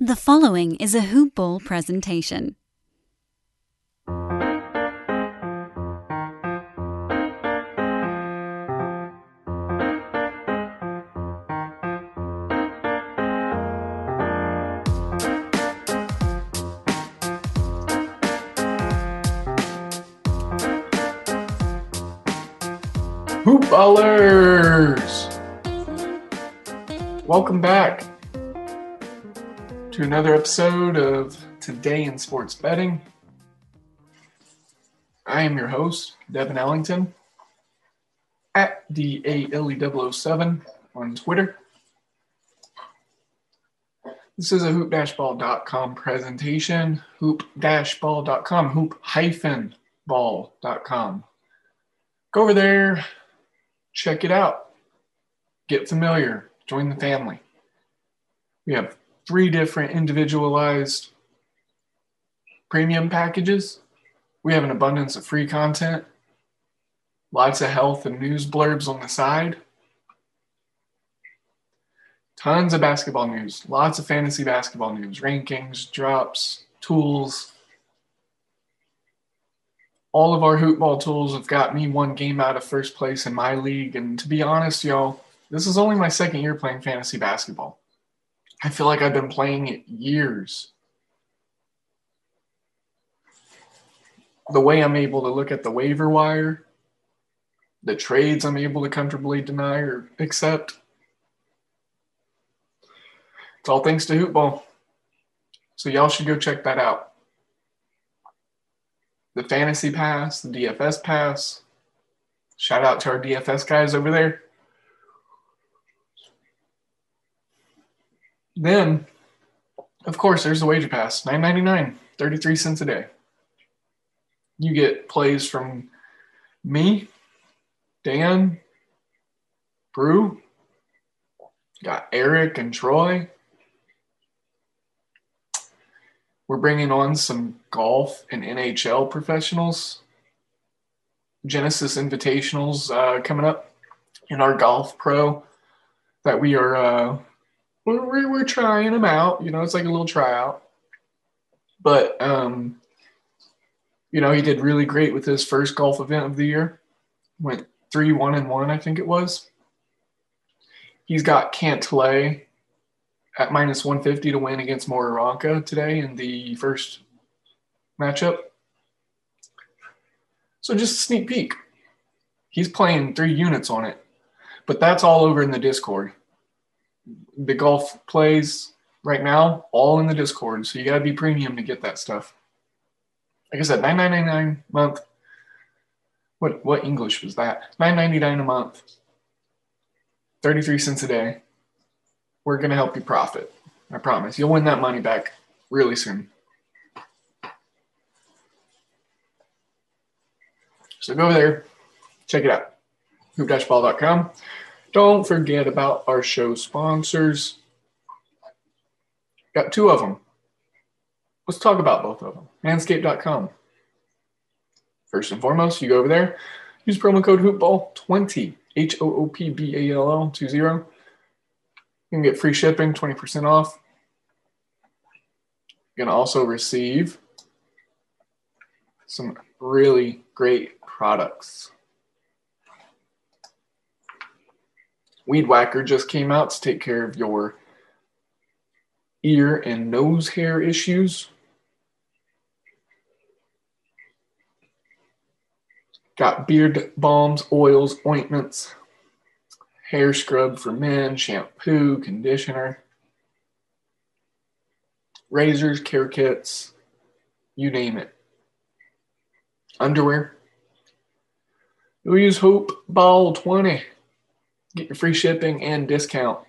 The following is a Hoop Ball presentation. Hoop Ballers! Welcome back to another episode of Today in Sports Betting. I am your host, Devin Ellington, at DALE007 on Twitter. This is a hoop-ball.com presentation, hoop-ball.com, hoop hyphen ball.com. Go over there, check it out, get familiar, join the family. We have three different individualized premium packages. We have an abundance of free content, lots of health and news blurbs on the side, tons of basketball news, lots of fantasy basketball news, rankings, drops, tools. All of our hoopball tools have got me one game out of first place in my league. And to be honest, y'all, this is only my second year playing fantasy basketball. I feel like I've been playing it years. The way I'm able to look at the waiver wire, the trades I'm able to comfortably deny or accept. It's all thanks to Hoopball. So y'all should go check that out. The Fantasy Pass, the DFS Pass. Shout out to our DFS guys over there. Then, of course, there's the wager pass, nine ninety nine, 33 cents a day. You get plays from me, Dan, Brew, got Eric and Troy. We're bringing on some golf and NHL professionals. Genesis Invitationals uh, coming up in our golf pro that we are uh, we're, we're trying them out. You know, it's like a little tryout. But, um, you know, he did really great with his first golf event of the year. Went three, one, and one, I think it was. He's got Cantlay at minus 150 to win against Moraranka today in the first matchup. So just a sneak peek. He's playing three units on it, but that's all over in the Discord the golf plays right now all in the Discord. So you got to be premium to get that stuff. Like I said, nine nine nine nine month. What what English was that? Nine ninety nine a month. Thirty three cents a day. We're gonna help you profit. I promise. You'll win that money back really soon. So go over there, check it out. Hoop-ball.com. Don't forget about our show sponsors. Got two of them. Let's talk about both of them. Manscaped.com. First and foremost, you go over there, use promo code HoopBall20, H O O P B A L L 20. You can get free shipping, 20% off. You're going to also receive some really great products. Weed Whacker just came out to take care of your ear and nose hair issues. Got beard balms, oils, ointments, hair scrub for men, shampoo, conditioner, razors, care kits, you name it. Underwear. We use Hoop Ball 20 Get your free shipping and discount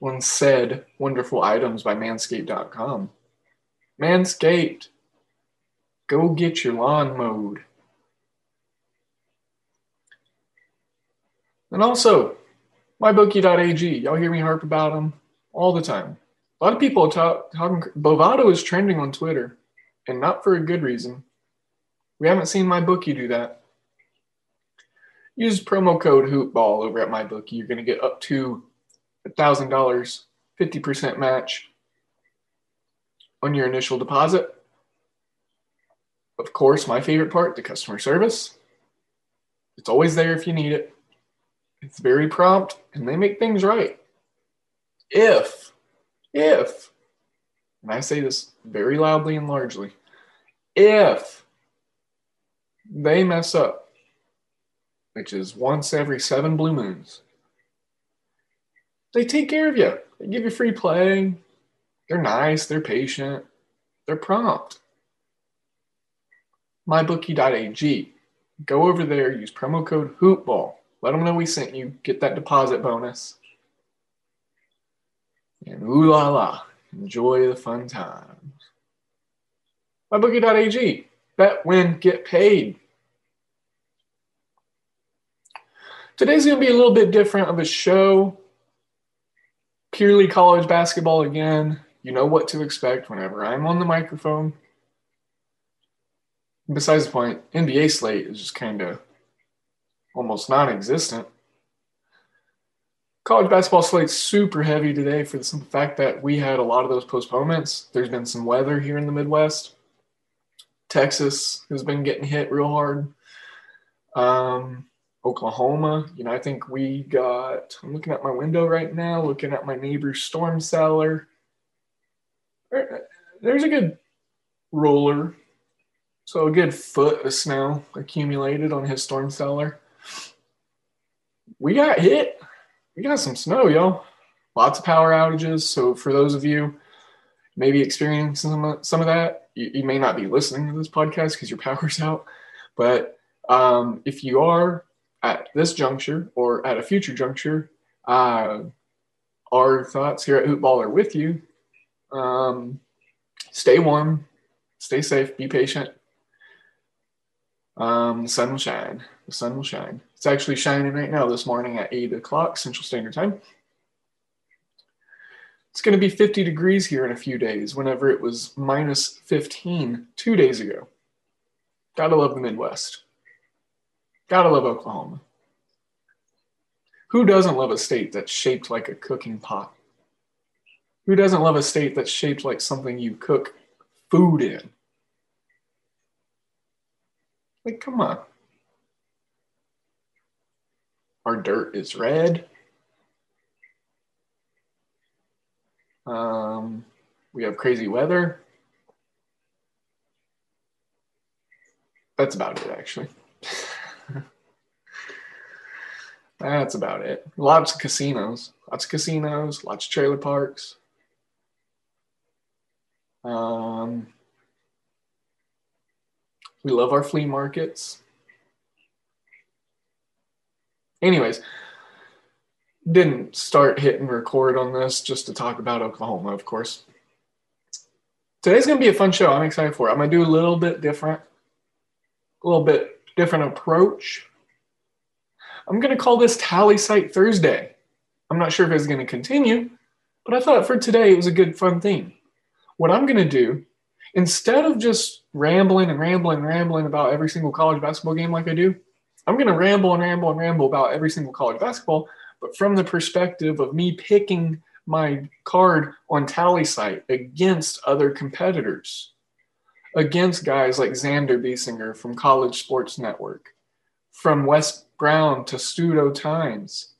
on said wonderful items by manscaped.com. Manscaped, go get your lawn mowed. And also, mybookie.ag. Y'all hear me harp about them all the time. A lot of people talk, talking. Bovado is trending on Twitter, and not for a good reason. We haven't seen my bookie do that. Use promo code HoopBall over at MyBookie. You're going to get up to $1,000, 50% match. on your initial deposit. Of course, my favorite part the customer service. It's always there if you need it. It's very prompt and they make things right. If, if, and I say this very loudly and largely, if they mess up, which is once every seven blue moons, they take care of you. They give you free play. They're nice, they're patient, they're prompt. MyBookie.ag. Go over there, use promo code HoopBall. Let them know we sent you. Get that deposit bonus. And ooh la la, enjoy the fun times. MyBookie.ag. Bet, win, get paid. Today's going to be a little bit different of a show. Purely college basketball again. You know what to expect whenever I'm on the microphone. Besides the point, NBA slate is just kind of almost non existent. College basketball slate's super heavy today for the simple fact that we had a lot of those postponements. There's been some weather here in the Midwest. Texas has been getting hit real hard. Um, Oklahoma, you know, I think we got, I'm looking at my window right now, looking at my neighbor's storm cellar. There's a good roller so a good foot of snow accumulated on his storm cellar. We got hit. We got some snow, yo. Lots of power outages. So for those of you maybe experiencing some of, some of that, you, you may not be listening to this podcast because your power's out. But um, if you are at this juncture or at a future juncture, uh, our thoughts here at Hoopball are with you. Um, stay warm, stay safe, be patient, um, the sun will shine. The sun will shine. It's actually shining right now this morning at 8 o'clock Central Standard Time. It's going to be 50 degrees here in a few days, whenever it was minus 15 two days ago. Gotta love the Midwest. Gotta love Oklahoma. Who doesn't love a state that's shaped like a cooking pot? Who doesn't love a state that's shaped like something you cook food in? Like, come on. Our dirt is red. Um, we have crazy weather. That's about it, actually. That's about it. Lots of casinos. Lots of casinos, lots of trailer parks. Um, we love our flea markets. Anyways, didn't start hitting record on this just to talk about Oklahoma, of course. Today's going to be a fun show. I'm excited for it. I'm going to do a little bit different, a little bit different approach. I'm going to call this TallySight Thursday. I'm not sure if it's going to continue, but I thought for today it was a good, fun theme. What I'm going to do instead of just rambling and rambling and rambling about every single college basketball game like I do, I'm going to ramble and ramble and ramble about every single college basketball, but from the perspective of me picking my card on TallySight against other competitors, against guys like Xander Biesinger from College Sports Network, from Wes Brown to Studo Times,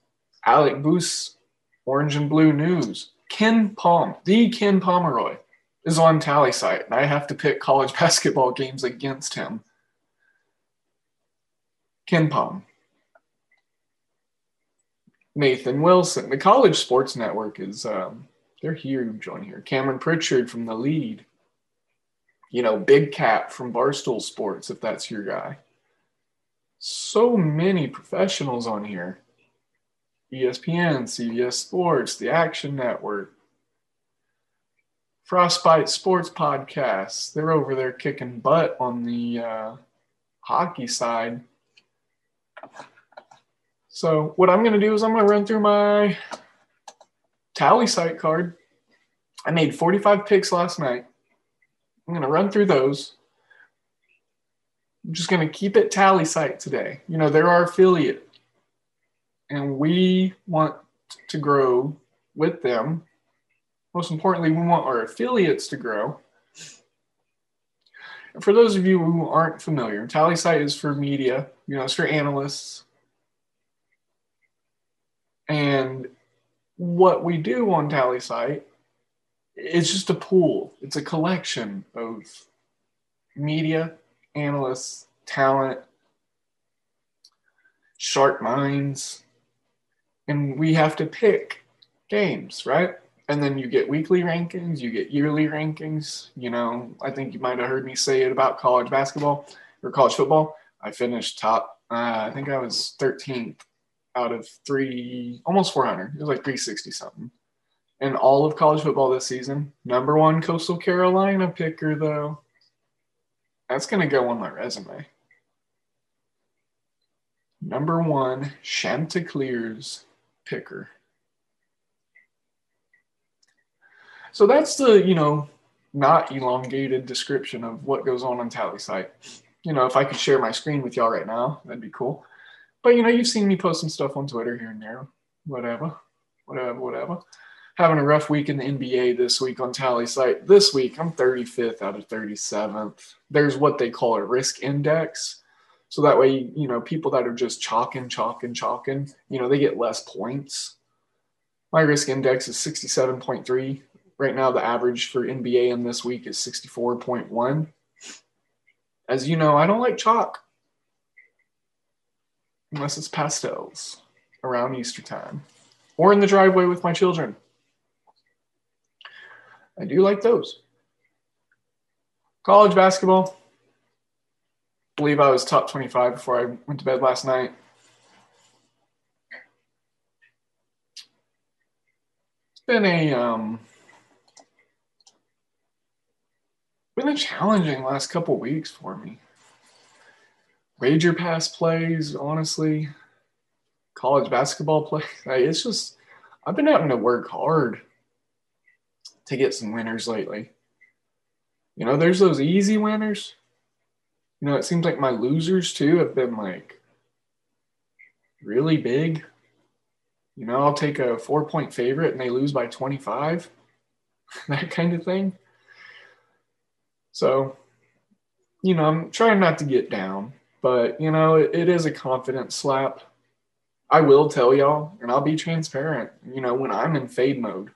Alec Boos, Orange and Blue News, KenPom, the Ken Pomeroy, is on TallySight, and I have to pick college basketball games against him. KenPom. Nathan Wilson. The College Sports Network is um, they're huge on here. Cameron Pritchard from the lead. You know, Big Cat from Barstool Sports, if that's your guy. So many professionals on here. ESPN, CBS Sports, the Action Network, Frostbite Sports Podcasts. They're over there kicking butt on the uh, hockey side. So, what I'm going to do is I'm going to run through my TallySight card. I made 45 picks last night. I'm going to run through those. I'm just going to keep it TallySight today. You know, they're our affiliate, and we want to grow with them most importantly, we want our affiliates to grow. And For those of you who aren't familiar, TallySight is for media, you know, it's for analysts. And what we do on TallySight it's just a pool, it's a collection of media, analysts, talent, sharp minds, and we have to pick games, right? And then you get weekly rankings, you get yearly rankings. You know, I think you might have heard me say it about college basketball or college football. I finished top, uh, I think I was 13th out of three, almost 400. It was like 360 something. And all of college football this season, number one Coastal Carolina picker, though. That's going to go on my resume. Number one, Chanticleer's picker. So that's the, you know, not elongated description of what goes on on TallySight. You know, if I could share my screen with y'all right now, that'd be cool. But, you know, you've seen me post some stuff on Twitter here and there, whatever, whatever, whatever. Having a rough week in the NBA this week on TallySight. This week, I'm 35th out of 37th. There's what they call a risk index. So that way, you know, people that are just chalking, chalking, chalking, you know, they get less points. My risk index is 67.3. Right now, the average for NBA in this week is 64.1. As you know, I don't like chalk unless it's pastels around Easter time or in the driveway with my children. I do like those. College basketball. believe I was top 25 before I went to bed last night. It's been a um, been a challenging last couple weeks for me. Wager pass plays, honestly, college basketball play. It's just I've been having to work hard to get some winners lately. You know, there's those easy winners. You know, it seems like my losers too have been like really big. You know, I'll take a four point favorite and they lose by 25, that kind of thing. So, you know, I'm trying not to get down, but, you know, it, it is a confidence slap. I will tell y'all, and I'll be transparent, you know, when I'm in fade mode,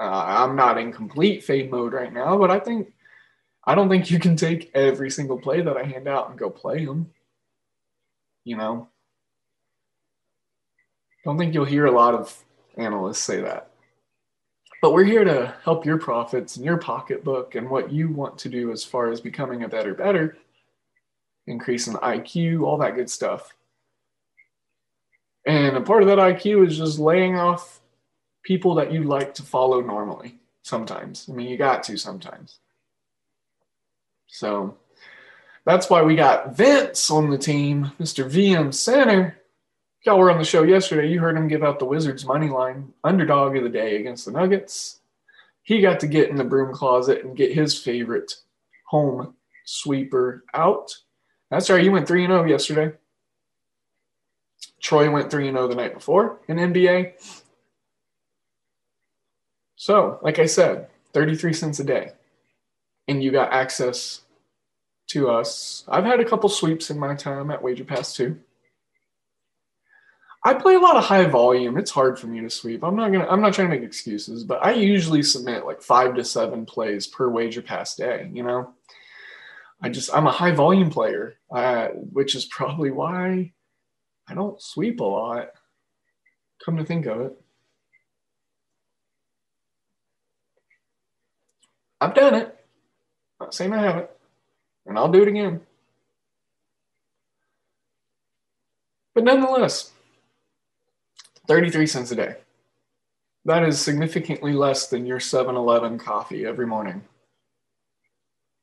uh, I'm not in complete fade mode right now, but I think I don't think you can take every single play that I hand out and go play them. You know, don't think you'll hear a lot of analysts say that. But we're here to help your profits and your pocketbook and what you want to do as far as becoming a better, better, increasing IQ, all that good stuff. And a part of that IQ is just laying off people that you like to follow normally sometimes. I mean, you got to sometimes. So that's why we got Vince on the team, Mr. VM Center. Y'all were on the show yesterday. You heard him give out the Wizards money line underdog of the day against the Nuggets. He got to get in the broom closet and get his favorite home sweeper out. That's right. You went 3 0 yesterday. Troy went 3 0 the night before in NBA. So, like I said, 33 cents a day. And you got access to us. I've had a couple sweeps in my time at Wager Pass too. I play a lot of high volume. It's hard for me to sweep. I'm not gonna. I'm not trying to make excuses, but I usually submit like five to seven plays per wager pass day. You know, I just I'm a high volume player, uh, which is probably why I don't sweep a lot. Come to think of it, I've done it. Not saying I haven't, and I'll do it again. But nonetheless, 33 cents a day. That is significantly less than your 7 Eleven coffee every morning.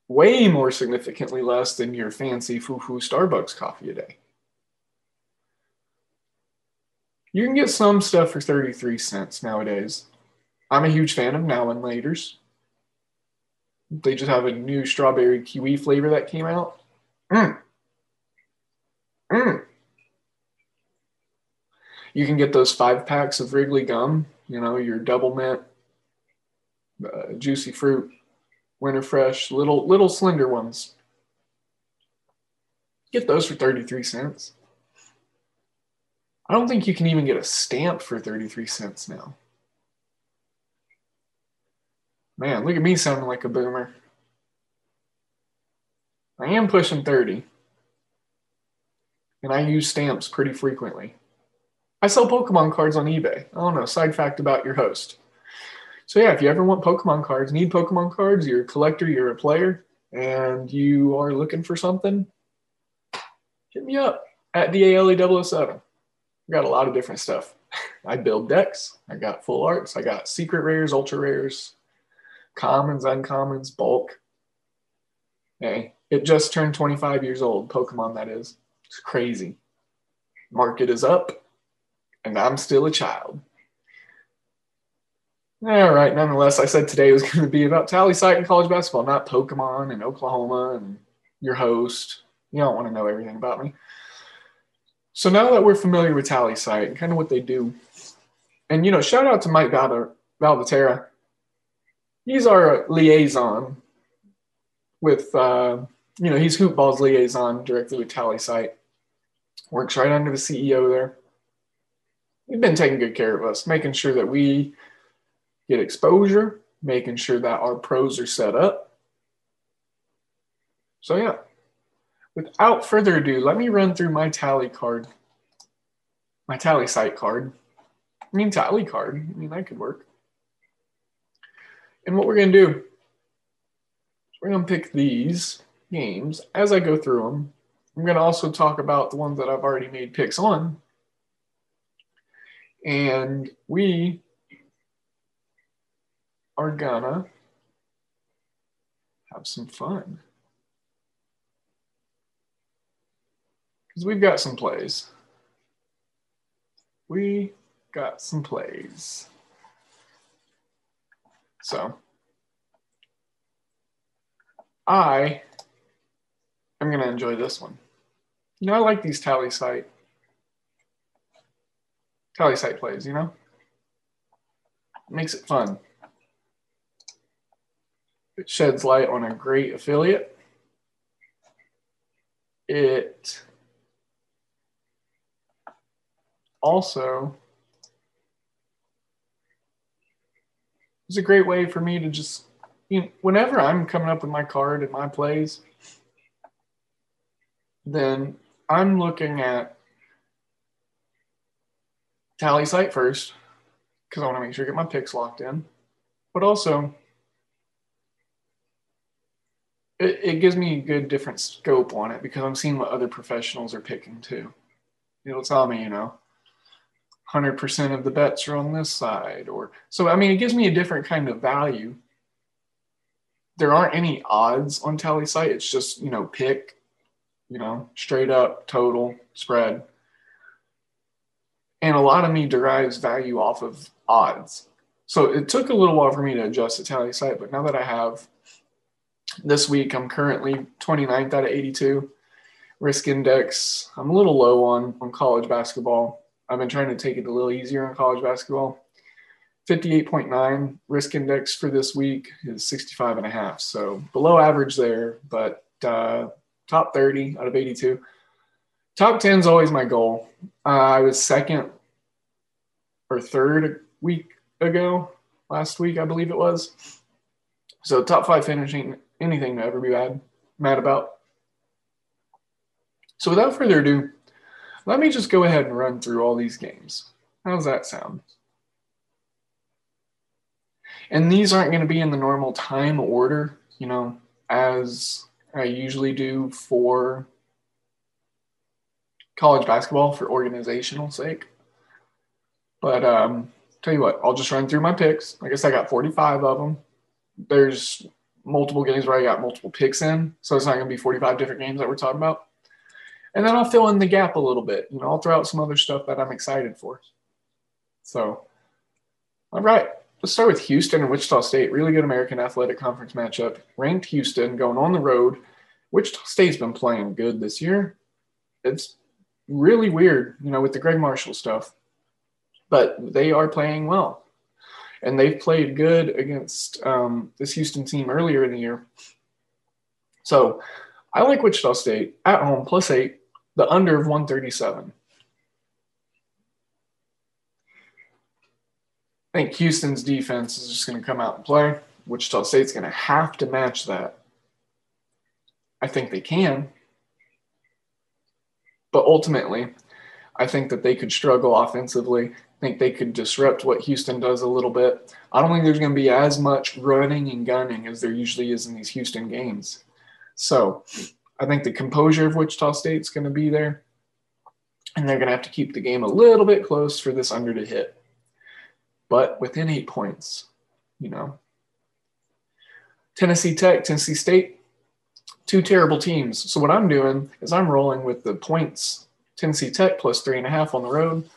Way more significantly less than your fancy foo foo Starbucks coffee a day. You can get some stuff for 33 cents nowadays. I'm a huge fan of Now and Laters. They just have a new strawberry kiwi flavor that came out. Mmm. Mmm. You can get those five packs of Wrigley gum, you know, your double mint, uh, juicy fruit. Winter Fresh, little little slender ones. Get those for 33 cents. I don't think you can even get a stamp for 33 cents now. Man, look at me sounding like a boomer. I am pushing 30. And I use stamps pretty frequently. I sell Pokemon cards on eBay. I don't know, side fact about your host. So yeah, if you ever want Pokemon cards, need Pokemon cards, you're a collector, you're a player, and you are looking for something, hit me up at DALE007. I got a lot of different stuff. I build decks. I got full arts. I got secret rares, ultra rares, commons, uncommons, bulk. Hey, it just turned 25 years old. Pokemon, that is. It's crazy. Market is up, and I'm still a child. All right, nonetheless, I said today was going to be about TallySight and college basketball, not Pokemon and Oklahoma and your host. You don't want to know everything about me. So now that we're familiar with TallySight and kind of what they do, and you know, shout out to Mike Val- Valvaterra. He's our liaison with, uh, you know, he's Hoopball's liaison directly with TallySight Works right under the CEO there. He's been taking good care of us, making sure that we get exposure, making sure that our pros are set up. So, yeah, without further ado, let me run through my tally card, my TallySight card. I mean, tally card. I mean, that could work. And what we're going to do, is we're going to pick these games as I go through them. I'm going to also talk about the ones that I've already made picks on. And we are gonna have some fun. Because we've got some plays. We got some plays. So I am going to enjoy this one. You know, I like these TallySight tally site plays, you know? It makes it fun. It sheds light on a great affiliate. It also is a great way for me to just, you know, whenever I'm coming up with my card and my plays, then I'm looking at TallySight first because I want to make sure I get my picks locked in, but also it, it gives me a good different scope on it because I'm seeing what other professionals are picking too. It'll tell me, you know, 100% of the bets are on this side. Or so, I mean, it gives me a different kind of value. There aren't any odds on TallySight It's just, you know, pick, you know, straight up total spread. And a lot of me derives value off of odds. So it took a little while for me to adjust to TallySight but now that I have this week, I'm currently 29th out of 82 risk index. I'm a little low on, on college basketball. I've been trying to take it a little easier on college basketball. 58.9 risk index for this week is 65 and a half. So below average there, but uh, top 30 out of 82. Top 10 is always my goal. Uh, I was second or third week ago, last week, I believe it was. So top five finishing anything to ever be mad, mad about. So without further ado, let me just go ahead and run through all these games. How's that sound? And these aren't going to be in the normal time order, you know, as I usually do for college basketball for organizational sake. But um, tell you what, I'll just run through my picks. I guess I got 45 of them. There's multiple games where I got multiple picks in. So it's not going to be 45 different games that we're talking about. And then I'll fill in the gap a little bit. You know, I'll throw out some other stuff that I'm excited for. So, all right, let's start with Houston and Wichita State. Really good American Athletic Conference matchup. Ranked Houston going on the road. Wichita State's been playing good this year. It's really weird, you know, with the Gregg Marshall stuff, but they are playing well. and they've played good against um, this Houston team earlier in the year. So I like Wichita State at home plus eight, the under of 137. I think Houston's defense is just going to come out and play. Wichita State's going to have to match that. I think they can. But ultimately, I think that they could struggle offensively. I think they could disrupt what Houston does a little bit. I don't think there's going to be as much running and gunning as there usually is in these Houston games. So I think the composure of Wichita State's going to be there. And they're going to have to keep the game a little bit close for this under to hit. But within eight points, you know. Tennessee Tech, Tennessee State, two terrible teams. So what I'm doing is I'm rolling with the points Tennessee Tech plus three and a half on the road,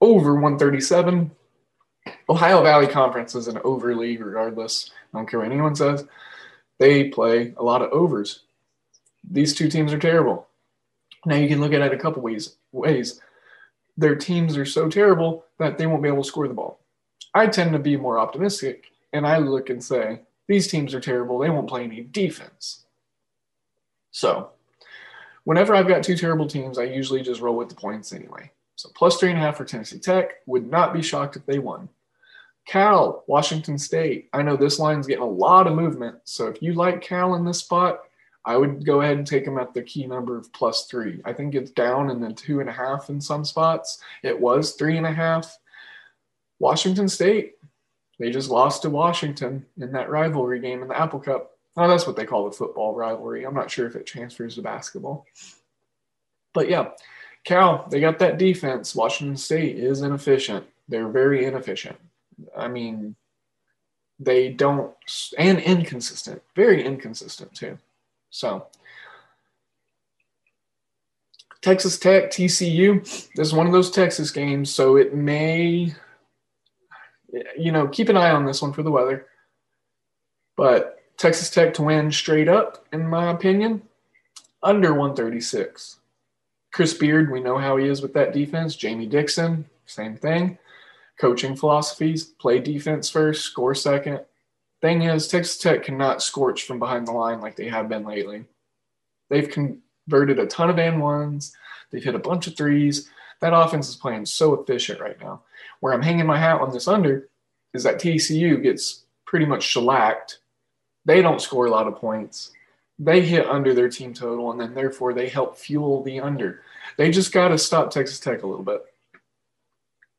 over 137. Ohio Valley Conference is an over league, regardless. I don't care what anyone says. They play a lot of overs. These two teams are terrible. Now you can look at it a couple ways. Ways their teams are so terrible that they won't be able to score the ball. I tend to be more optimistic, and I look and say these teams are terrible. They won't play any defense. So, whenever I've got two terrible teams, I usually just roll with the points anyway. So, plus three and a half for Tennessee Tech. Would not be shocked if they won. Cal, Washington State. I know this line's getting a lot of movement. So, if you like Cal in this spot, I would go ahead and take them at the key number of plus three. I think it's down in the two and a half in some spots. It was three and a half. Washington State, they just lost to Washington in that rivalry game in the Apple Cup. Oh, that's what they call the football rivalry. I'm not sure if it transfers to basketball. But yeah, Cal, they got that defense. Washington State is inefficient. They're very inefficient. I mean, they don't, and inconsistent, very inconsistent too. So, Texas Tech, TCU, this is one of those Texas games, so it may you know, keep an eye on this one for the weather. But Texas Tech to win straight up, in my opinion, under 136. Chris Beard, we know how he is with that defense. Jamie Dixon, same thing. Coaching philosophies play defense first, score second. Thing is, Texas Tech cannot scorch from behind the line like they have been lately. They've converted a ton of and ones, they've hit a bunch of threes. That offense is playing so efficient right now. Where I'm hanging my hat on this under is that TCU gets pretty much shellacked. They don't score a lot of points. They hit under their team total, and then therefore they help fuel the under. They just got to stop Texas Tech a little bit.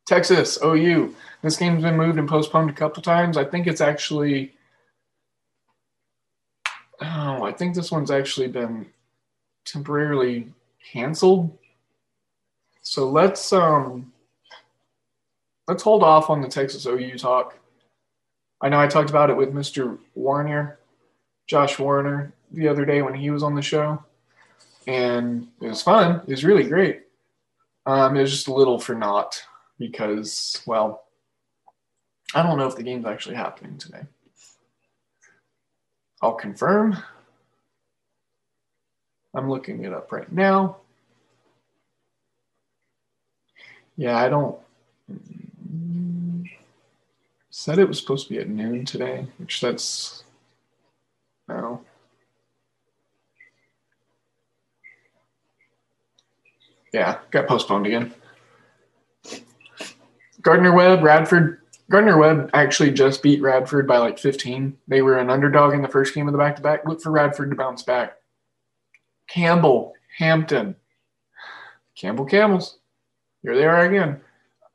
Texas, OU. This game's been moved and postponed a couple times. I think it's actually. Oh, I think this one's actually been temporarily canceled. So let's um let's hold off on the Texas OU talk. I know I talked about it with Mr. Warner, Josh Warner, the other day when he was on the show, and it was fun. It was really great. Um, it was just a little for naught because, well, I don't know if the game's actually happening today. I'll confirm. I'm looking it up right now. Yeah, I don't mm, said it was supposed to be at noon today, which that's no. Yeah, got postponed again. Gardner Webb, Radford. Gardner Webb actually just beat Radford by like 15. They were an underdog in the first game of the back to back. Look for Radford to bounce back. Campbell, Hampton. Campbell Camels. Here they are again.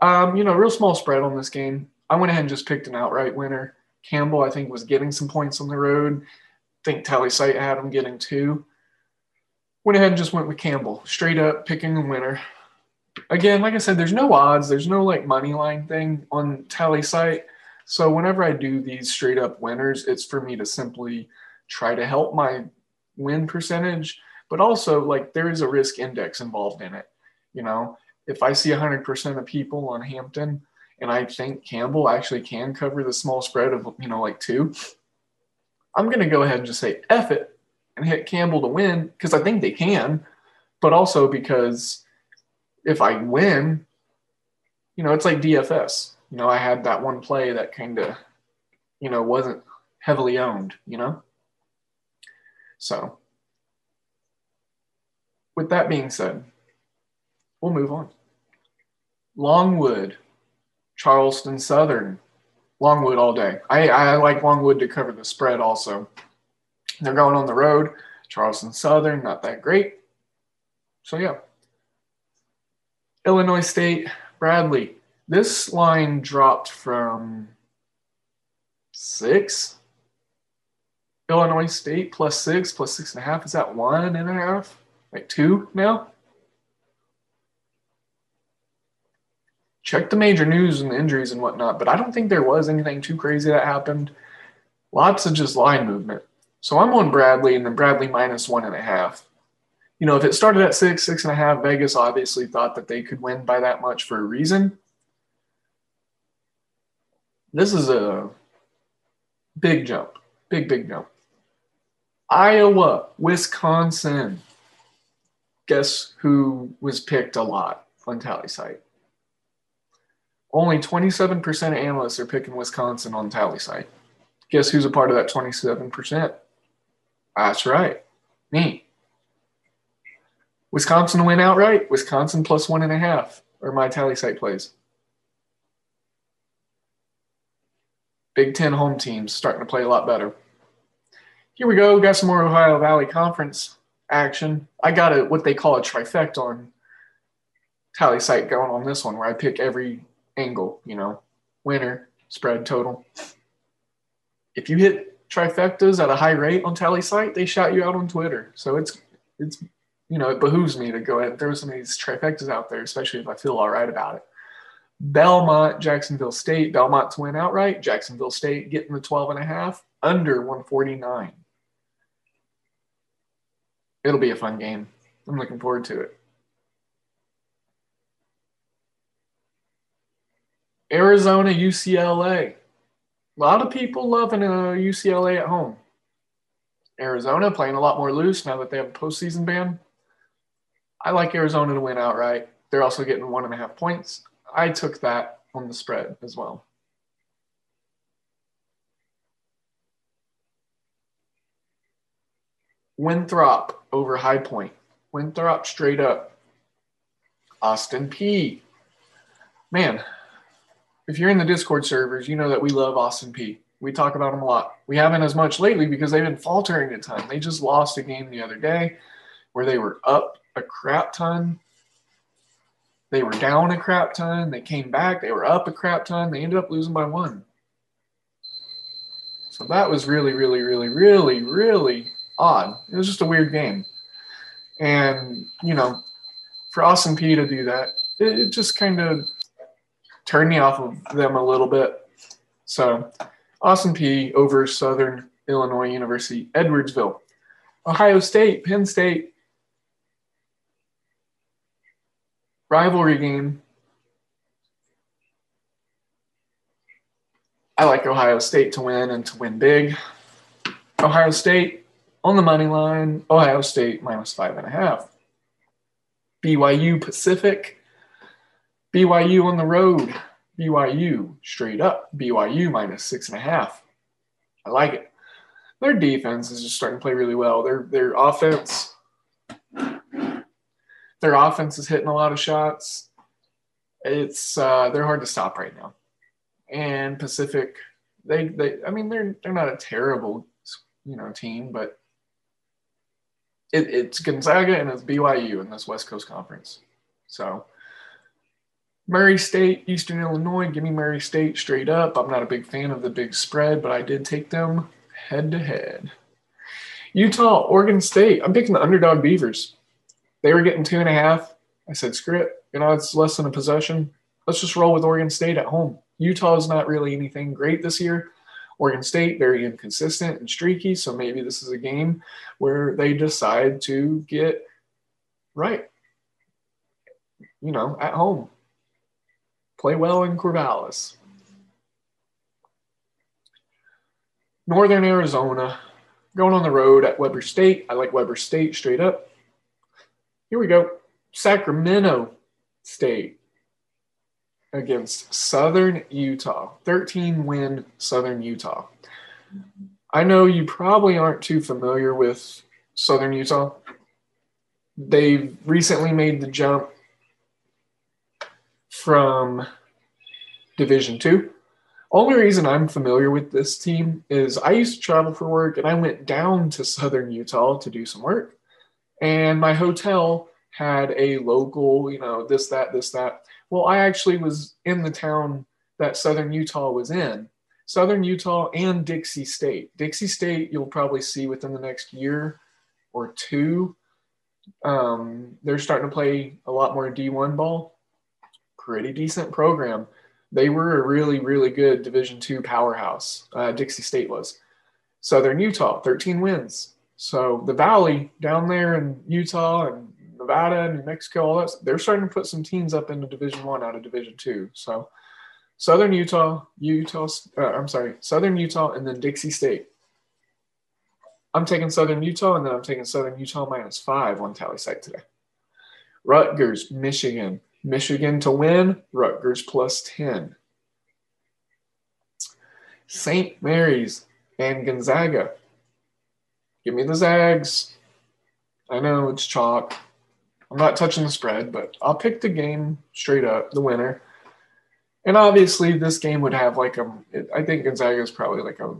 Um, you know, real small spread on this game. I went ahead and just picked an outright winner. Campbell, I think, was getting some points on the road. I think TallySight had him getting two. Went ahead and just went with Campbell, straight up picking a winner. Again, like I said, there's no odds, there's no like money line thing on TallySight. So whenever I do these straight up winners, it's for me to simply try to help my win percentage, but also like there is a risk index involved in it. You know, if I see 100% of people on Hampton and I think Campbell actually can cover the small spread of, you know, like two, I'm going to go ahead and just say F it and hit Campbell to win because I think they can, but also because if I win, you know, it's like DFS. You know, I had that one play that kind of, you know, wasn't heavily owned, you know? So, with that being said, we'll move on. Longwood, Charleston Southern, Longwood all day. I, I like Longwood to cover the spread also. They're going on the road. Charleston Southern, not that great. So, yeah. Illinois State, Bradley. This line dropped from six. Illinois State plus six, plus six and a half. Is that one and a half? Like two now? Check the major news and the injuries and whatnot, but I don't think there was anything too crazy that happened. Lots of just line movement. So I'm on Bradley and then Bradley minus one and a half. You know, if it started at six, six and a half, Vegas obviously thought that they could win by that much for a reason. This is a big jump, big, big jump. Iowa, Wisconsin. Guess who was picked a lot on TallySight? Only 27% of analysts are picking Wisconsin on TallySight. Guess who's a part of that 27%? That's right, me. Wisconsin to win outright. Wisconsin plus one and a half are my TallySight plays. Big Ten home teams starting to play a lot better. Here we go. Got some more Ohio Valley Conference action. I got a what they call a trifecta on TallySight going on this one, where I pick every angle. You know, winner, spread, total. If you hit trifectas at a high rate on TallySight, they shout you out on Twitter. So it's it's you know it behooves me to go ahead and throw some of these trifectas out there, especially if I feel all right about it. Belmont, Jacksonville State, Belmont to win outright. Jacksonville State getting the 12 and a half under 149. It'll be a fun game. I'm looking forward to it. Arizona, UCLA. A lot of people loving uh, UCLA at home. Arizona playing a lot more loose now that they have a postseason ban. I like Arizona to win outright. They're also getting one and a half points. I took that on the spread as well. Winthrop over High Point. Winthrop straight up. Austin Peay. Man, if you're in the Discord servers, you know that we love Austin Peay. We talk about him a lot. We haven't as much lately because they've been faltering a ton. They just lost a game the other day where they were up a crap ton. They were down a crap ton. They came back. They were up a crap ton. They ended up losing by one. So that was really, really, really, really, really odd. It was just a weird game. And, you know, for Austin Peay to do that, it, it just kind of turned me off of them a little bit. So, Austin Peay over Southern Illinois University, Edwardsville. Ohio State, Penn State. Rivalry game. I like Ohio State to win and to win big. Ohio State on the money line. Ohio State minus five and a half. BYU Pacific. BYU on the road. BYU straight up. BYU minus six and a half. I like it. Their defense is just starting to play really well. Their their offense, their offense is hitting a lot of shots. It's uh, they're hard to stop right now. And Pacific, they they I mean they're they're not a terrible you know team, but it, it's Gonzaga and it's BYU in this West Coast Conference. So Murray State, Eastern Illinois, give me Murray State straight up. I'm not a big fan of the big spread, but I did take them head to head. Utah, Oregon State. I'm picking the underdog Beavers. They were getting two and a half. I said, screw it. You know, it's less than a possession. Let's just roll with Oregon State at home. Utah is not really anything great this year. Oregon State, very inconsistent and streaky. So maybe this is a game where they decide to get right, you know, at home play well in Corvallis. Northern Arizona, going on the road at Weber State. I like Weber State straight up. Here we go. Sacramento State. against Southern Utah. 13 win Southern Utah. I know you probably aren't too familiar with Southern Utah. They've recently made the jump from Division Two. Only reason I'm familiar with this team is I used to travel for work and I went down to Southern Utah to do some work. And my hotel had a local, you know, this, that, this, that. Well, I actually was in the town that Southern Utah was in. Southern Utah and Dixie State. Dixie State, you'll probably see within the next year or two. Um, they're starting to play a lot more D1 ball. Pretty decent program. They were a really, really good Division two powerhouse. Uh, Dixie State was. Southern Utah, 13 wins. So the Valley down there in Utah and Nevada and New Mexico, all that, they're starting to put some teams up into Division One out of Division Two. So Southern Utah, Utah, uh, I'm sorry, Southern Utah, and then Dixie State. I'm taking Southern Utah, and then I'm taking Southern Utah minus five on TallySight today. Rutgers, Michigan. Michigan to win, Rutgers plus 10. St. Mary's and Gonzaga. Give me the Zags. I know it's chalk. I'm not touching the spread, but I'll pick the game straight up, the winner. And obviously, this game would have like a. I think Gonzaga is probably like a.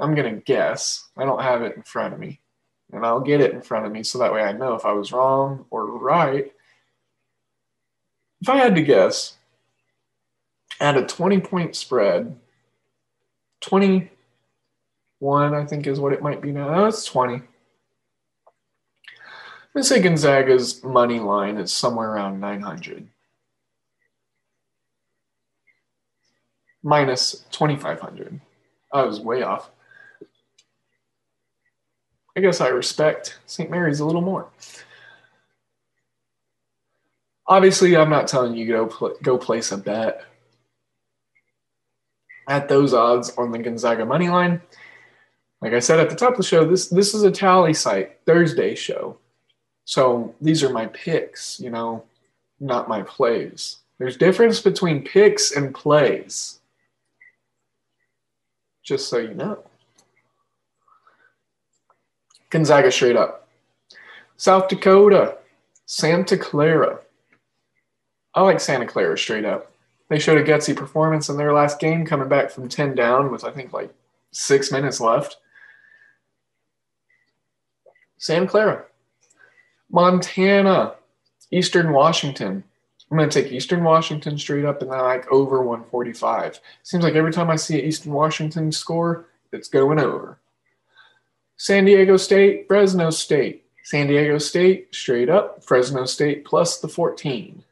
I'm gonna guess. I don't have it in front of me, and I'll get it in front of me so that way I know if I was wrong or right. If I had to guess, at a 20 point spread, 21, I think is what it might be now. No, it's 20. I'm going to say Gonzaga's money line is somewhere around 900. Minus 2,500. I was way off. I guess I respect St. Mary's a little more. Obviously, I'm not telling you go pl- go place a bet at those odds on the Gonzaga money line. Like I said at the top of the show, this this is a TallySight Thursday show, so these are my picks. You know, not my plays. There's difference between picks and plays. Just so you know. Gonzaga straight up. South Dakota, Santa Clara. I like Santa Clara straight up. They showed a gutsy performance in their last game, coming back from 10 down with, I think, like six minutes left. Santa Clara. Montana. Eastern Washington. I'm going to take Eastern Washington straight up and then like over 145. Seems like every time I see an Eastern Washington score, it's going over. San Diego State, Fresno State. San Diego State straight up, Fresno State plus the 14.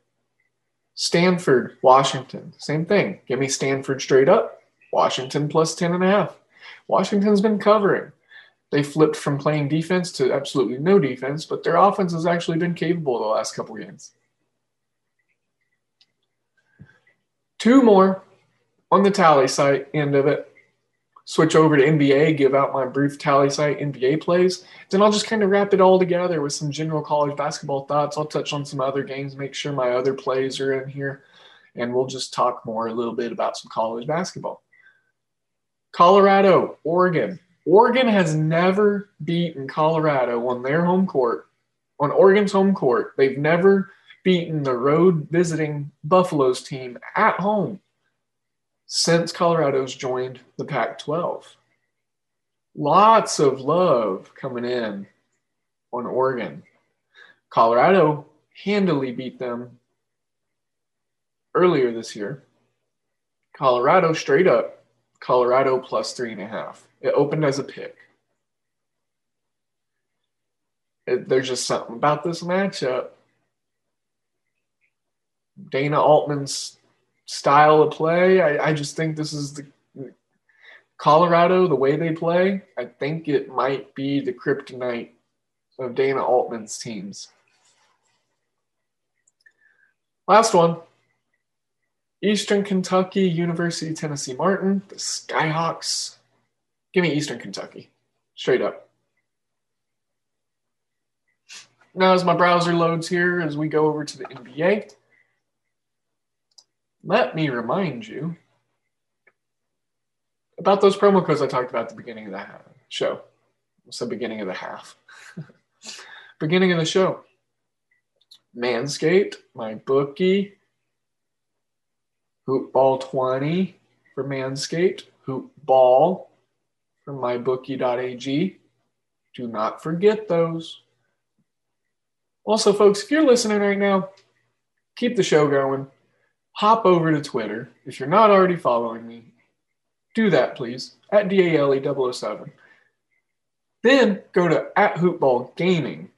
Stanford, Washington, same thing. Give me Stanford straight up. Washington plus 10 and a half. Washington's been covering. They flipped from playing defense to absolutely no defense, but their offense has actually been capable the last couple games. Two more on the TallySight end of it switch over to NBA, give out my brief TallySight NBA plays. Then I'll just kind of wrap it all together with some general college basketball thoughts. I'll touch on some other games, make sure my other plays are in here, and we'll just talk more a little bit about some college basketball. Colorado, Oregon. Oregon has never beaten Colorado on their home court, on Oregon's home court. They've never beaten the road visiting Buffaloes team at home since Colorado's joined the Pac 12. Lots of love coming in on Oregon. Colorado handily beat them earlier this year. Colorado straight up, Colorado plus three and a half. It opened as a pick. It, there's just something about this matchup. Dana Altman's style of play. I, I just think this is the Colorado, the way they play. I think it might be the kryptonite of Dana Altman's teams. Last one Eastern Kentucky, University Tennessee Martin, the Skyhawks. Give me Eastern Kentucky, straight up. Now, as my browser loads here, as we go over to the NBA, let me remind you about those promo codes I talked about at the beginning of the show. It's the beginning of the half. beginning of the show. Manscaped, my bookie, Hoopball 20 for Manscaped, Hoopball from mybookie.ag. Do not forget those. Also, folks, if you're listening right now, keep the show going. Hop over to Twitter. If you're not already following me, do that, please, at DALE007. Then go to at Hoopball Gaming.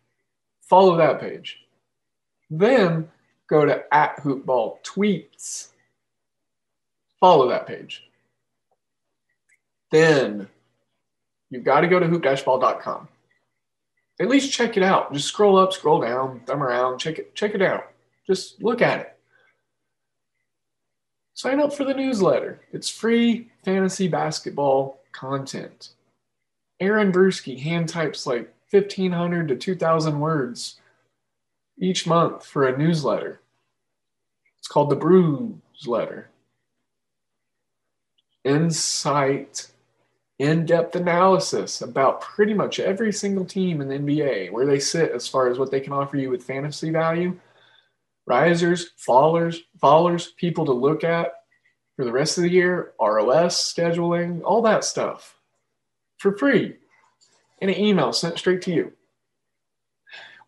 Follow that page. Then go to at Hoopball Tweets. Follow that page. Then you've got to go to hoop-ball.com. At least check it out. Just scroll up, scroll down, thumb around, check it, check it out. Just look at it. Sign up for the newsletter. It's free fantasy basketball content. Aaron Brewski hand types like 1,500 to 2,000 words each month for a newsletter. It's called the Brews Letter. Insight, in depth analysis about pretty much every single team in the NBA, where they sit as far as what they can offer you with fantasy value, risers, fallers, fallers, people to look at for the rest of the year, ROS scheduling, all that stuff for free in an email sent straight to you.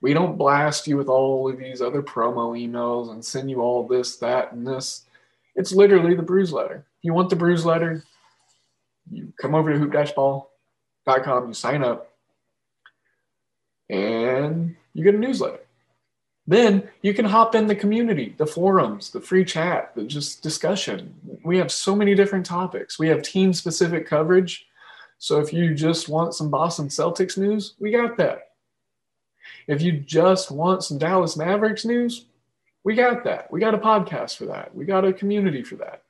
We don't blast you with all of these other promo emails and send you all this, that, and this. It's literally the Brews Letter. You want the Brews Letter, you come over to hoop-ball.com, you sign up, and you get a newsletter. Then you can hop in the community, the forums, the free chat, the just discussion. We have so many different topics. We have team specific coverage so if you just want some Boston Celtics news, we got that. If you just want some Dallas Mavericks news, we got that. We got a podcast for that. We got a community for that.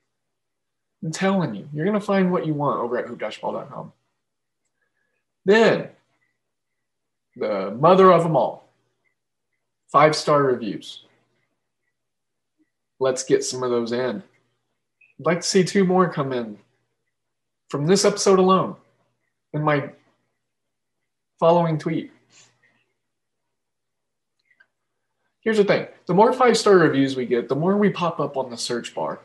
I'm telling you, you're going to find what you want over at hoop-ball.com. Then, the mother of them all five star reviews. Let's get some of those in. I'd like to see two more come in from this episode alone in my following tweet. Here's the thing the more five star reviews we get, the more we pop up on the search bar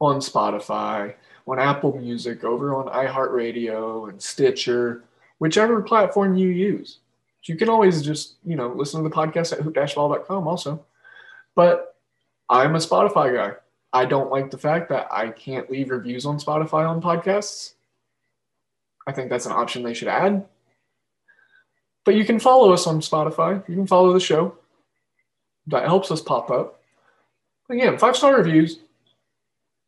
on Spotify, on Apple Music, over on iHeartRadio and Stitcher, whichever platform you use. You can always just, you know, listen to the podcast at hoop-ball.com also. But I'm a Spotify guy. I don't like the fact that I can't leave reviews on Spotify on podcasts. I think that's an option they should add. But you can follow us on Spotify. You can follow the show. That helps us pop up. Again, five star reviews.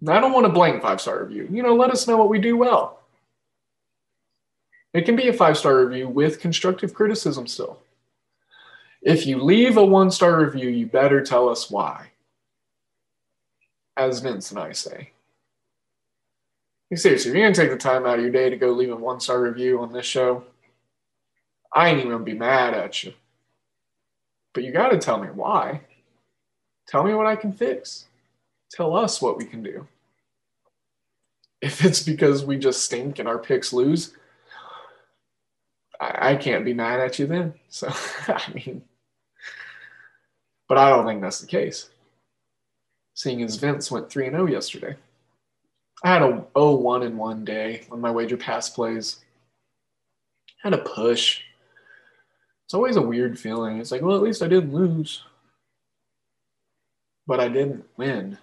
I don't want a blank five star review. You know, let us know what we do well. It can be a five star review with constructive criticism still. If you leave a one star review, you better tell us why. As Vince and I say seriously, if you're gonna take the time out of your day to go leave a one star review on this show, I ain't even gonna be mad at you. But you gotta tell me why. Tell me what I can fix. Tell us what we can do. If it's because we just stink and our picks lose, I, I can't be mad at you then. So I mean, but I don't think that's the case. Seeing as Vince went 3 0 yesterday. I had a 0-1 in one day on my wager pass plays. Had a push. It's always a weird feeling. It's like, well, at least I didn't lose. But I didn't win.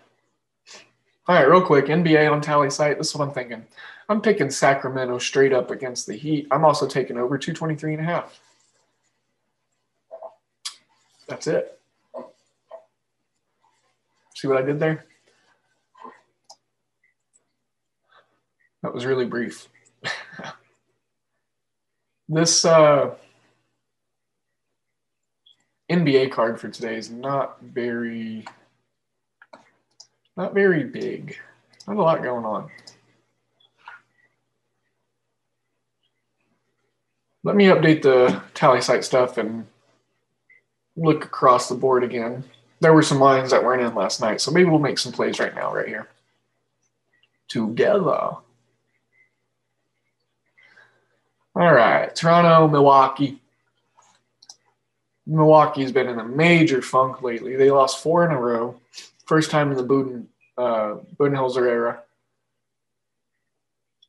All right, real quick, NBA on TallySight. This is what I'm thinking. I'm picking Sacramento straight up against the Heat. I'm also taking over 223 and a half. That's it. See what I did there? That was really brief. this uh, NBA card for today is not very, not very big. Not a lot going on. Let me update the TallySight stuff and look across the board again. there were some lines that weren't in last night, so maybe we'll make some plays right now, right here. Together. All right, Toronto, Milwaukee. Milwaukee's been in a major funk lately. They lost four in a row, first time in the Buden, uh, Budenholzer era.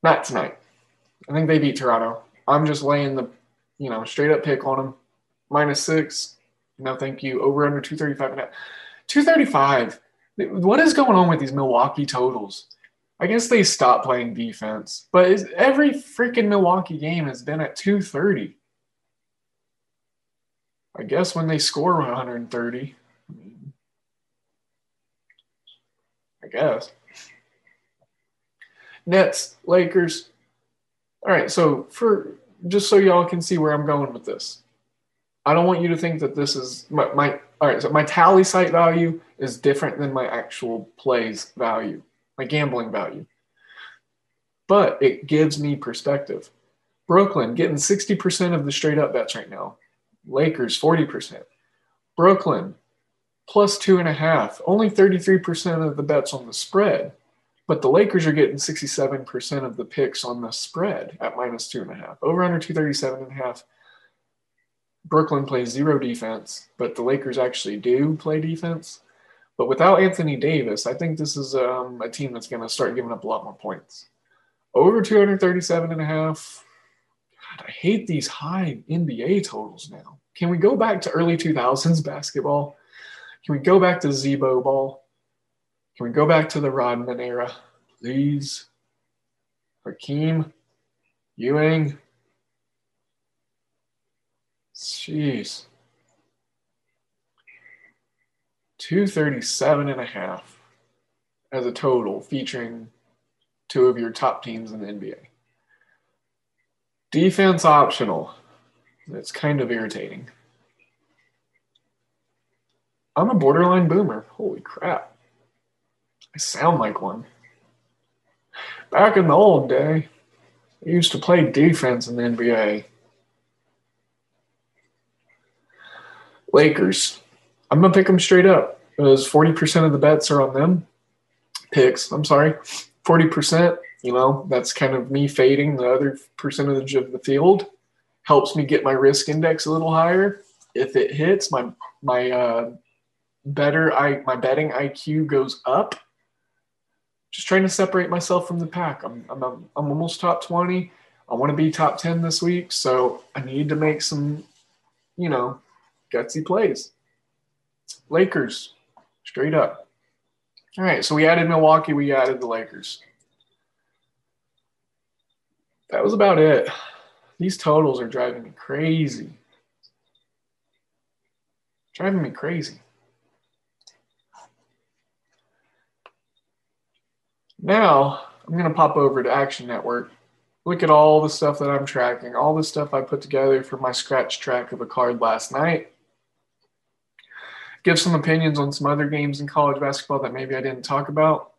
Not tonight. I think they beat Toronto. I'm just laying the, you know, straight up pick on them. Minus six. No, thank you. Over under 235 and a half. 235. What is going on with these Milwaukee totals? I guess they stopped playing defense, but every freaking Milwaukee game has been at 230. I guess when they score 130, I guess. Nets, Lakers. All right, so for just so y'all can see where I'm going with this, I don't want you to think that this is my, my all right. So my TallySight value is different than my actual plays value, my gambling value, but it gives me perspective. Brooklyn getting 60% of the straight up bets right now. Lakers 40%. Brooklyn plus two and a half, only 33% of the bets on the spread. But the Lakers are getting 67% of the picks on the spread at minus two and a half. Over under 237 and a half. Brooklyn plays zero defense, but the Lakers actually do play defense. But without Anthony Davis, I think this is um, a team that's going to start giving up a lot more points. Over 237 and a half. God, I hate these high NBA totals now. Can we go back to early 2000s basketball? Can we go back to Z-Bo ball? Can we go back to the Rodman era, please? Hakeem, Ewing. Jeez. 237 and a half as a total featuring two of your top teams in the NBA. Defense optional. It's kind of irritating. I'm a borderline boomer. Holy crap. I sound like one. Back in the old day, I used to play defense in the NBA. Lakers. I'm going to pick them straight up because 40% of the bets are on them. Picks, I'm sorry. 40%, you know, that's kind of me fading the other percentage of the field. Helps me get my risk index a little higher. If it hits, my my uh, better I my betting IQ goes up just trying to separate myself from the pack. I'm, I'm, I'm almost top 20. I want to be top 10 this week. So I need to make some, you know, gutsy plays. Lakers, straight up. All right. So we added Milwaukee, we added the Lakers. That was about it. These totals are driving me crazy. Driving me crazy. Now I'm going to pop over to Action Network, look at all the stuff that I'm tracking, all the stuff I put together for my scratch track of a card last night. Give some opinions on some other games in college basketball that maybe I didn't talk about.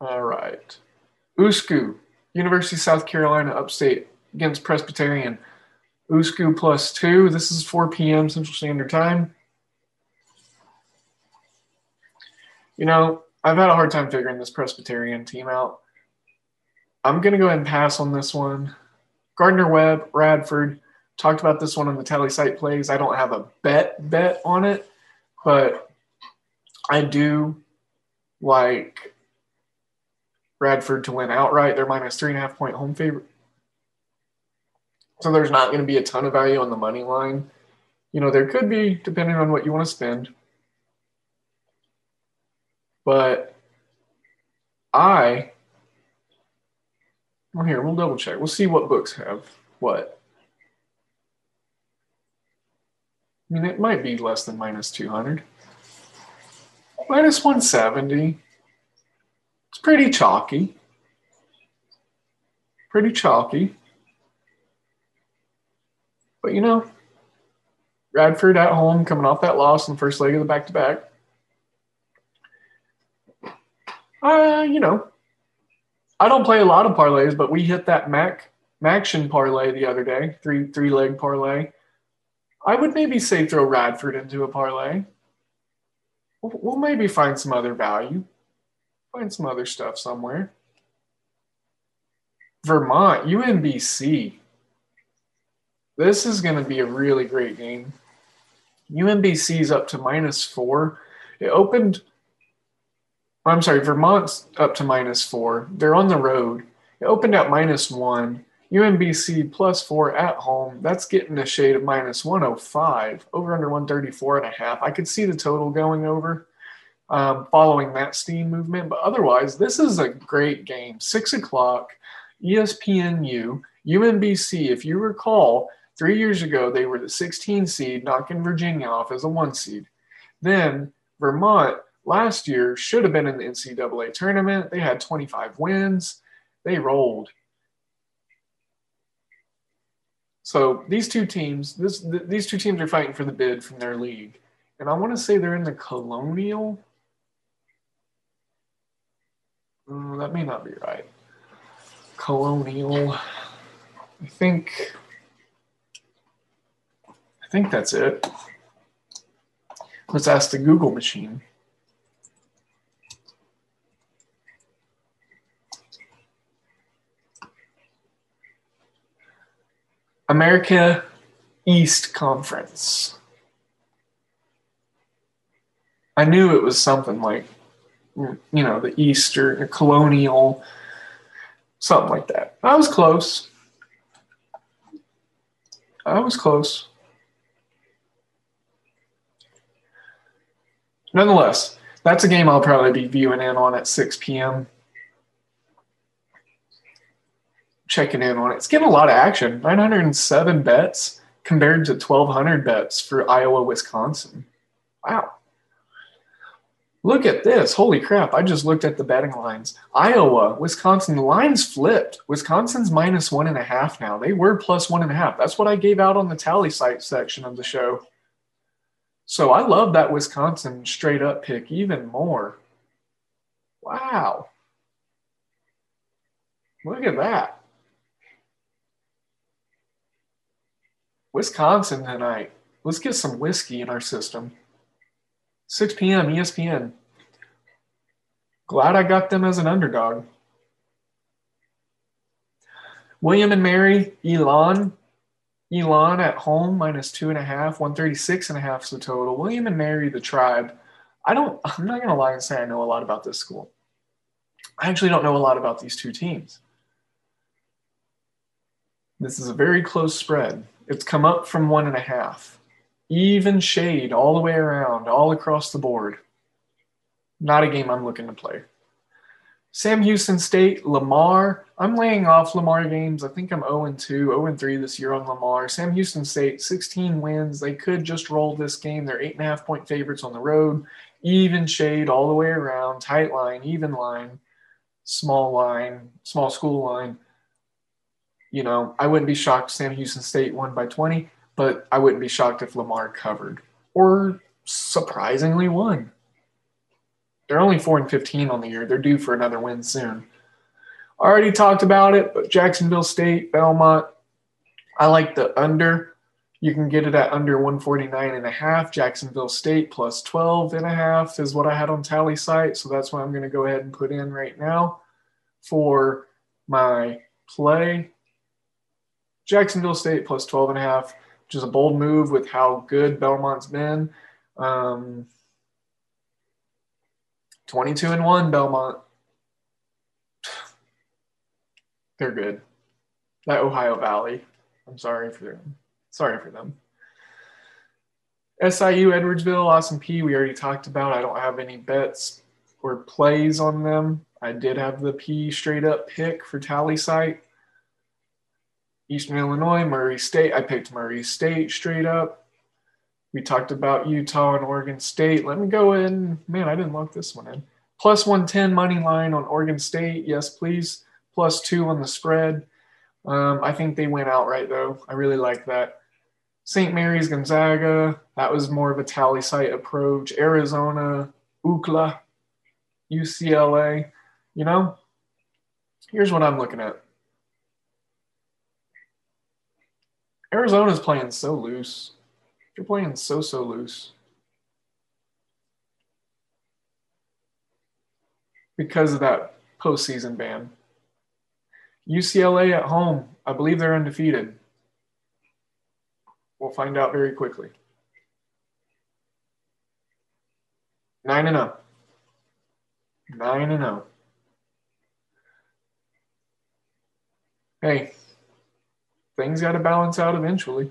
All right. USCO, University of South Carolina, upstate against Presbyterian. USCO plus two. This is 4 p.m. Central Standard Time. You know, I've had a hard time figuring this Presbyterian team out. I'm going to go ahead and pass on this one. Gardner Webb, Radford, talked about this one on the TallySight plays. I don't have a bet bet on it, but I do like Radford to win outright. They're minus three and a half point home favorite so there's not um, going to be a ton of value on the money line. You know, there could be, depending on what you want to spend. But I, well, here, we'll double check. We'll see what books have what. I mean, it might be less than minus 200. Minus 170. It's pretty chalky. Pretty chalky. But you know, Radford at home coming off that loss in the first leg of the back to back. You know, I don't play a lot of parlays, but we hit that MAC Maction parlay the other day, three three leg parlay. I would maybe say throw Radford into a parlay. We'll, we'll maybe find some other value, find some other stuff somewhere. Vermont, UMBC. This is going to be a really great game. UMBC's up to minus four. It opened, I'm sorry, Vermont's up to minus four. They're on the road. It opened at minus one. UMBC plus four at home. That's getting a shade of minus 105, over under 134 and a half. I could see the total going over um, following that steam movement, but otherwise, this is a great game. Six o'clock, ESPNU, UMBC. If you recall, three years ago, they were the 16 seed, knocking Virginia off as a one seed. Then Vermont last year should have been in the NCAA tournament. They had 25 wins. They rolled. So these two teams, this th- these two teams are fighting for the bid from their league, and I want to say they're in the Colonial. Mm, that may not be right. Colonial. I think. I think that's it. Let's ask the Google machine. America East Conference. I knew it was something like, you know, the East or colonial, something like that. I was close. I was close. Nonetheless, that's a game I'll probably be viewing in on at 6 p.m. checking in on it. It's getting a lot of action. 907 bets compared to 1,200 bets for Iowa, Wisconsin. Wow. Look at this. Holy crap. I just looked at the betting lines. Iowa, Wisconsin, the lines flipped. Wisconsin's minus one and a half now. They were plus one and a half. That's what I gave out on the TallySight section of the show. So I love that Wisconsin straight up pick even more. Wow. Look at that. Wisconsin tonight. Let's get some whiskey in our system. 6 p.m. ESPN. Glad I got them as an underdog. William and Mary, Elon. Elon at home, minus two and a half, 136 and a half is the total. William and Mary, the tribe. I don't, I'm not going to lie and say I know a lot about this school. I actually don't know a lot about these two teams. This is a very close spread. It's come up from one and a half. Even shade all the way around, all across the board. Not a game I'm looking to play. Sam Houston State, Lamar. I'm laying off Lamar games. I think I'm 0 2, 0 3 this year on Lamar. Sam Houston State, 16 wins. They could just roll this game. They're eight and a half point favorites on the road. Even shade all the way around, tight line, even line, small line, small school line you know, I wouldn't be shocked Sam Houston State won by 20, but I wouldn't be shocked if Lamar covered or surprisingly won. They're only 4 and 15 on the year. They're due for another win soon. Already talked about it, but Jacksonville State, Belmont, I like the under. You can get it at under 149 and a half. Jacksonville State plus 12 and a half is what I had on TallySight. So that's what I'm going to go ahead and put in right now for my play. Jacksonville State plus 12 and a half, which is a bold move with how good Belmont's been. Um, 22 and 1 Belmont. They're good. That Ohio Valley. I'm sorry for them. Sorry for them. SIU Edwardsville, Austin Peay, we already talked about. I don't have any bets or plays on them. I did have the P straight up pick for TallySight. Eastern Illinois, Murray State. I picked Murray State straight up. We talked about Utah and Oregon State. Let me go in. Man, I didn't lock this one in. Plus 110 money line on Oregon State. Yes, please. Plus two on the spread. Um, I think they went outright, though. I really like that. St. Mary's Gonzaga. That was more of a TallySight approach. Arizona, UCLA, UCLA. You know, here's what I'm looking at Arizona's playing so loose. They're playing so, so loose. Because of that postseason ban. UCLA at home, I believe they're undefeated. We'll find out very quickly. 9 and 0. 9 and 0. Hey, things got to balance out eventually.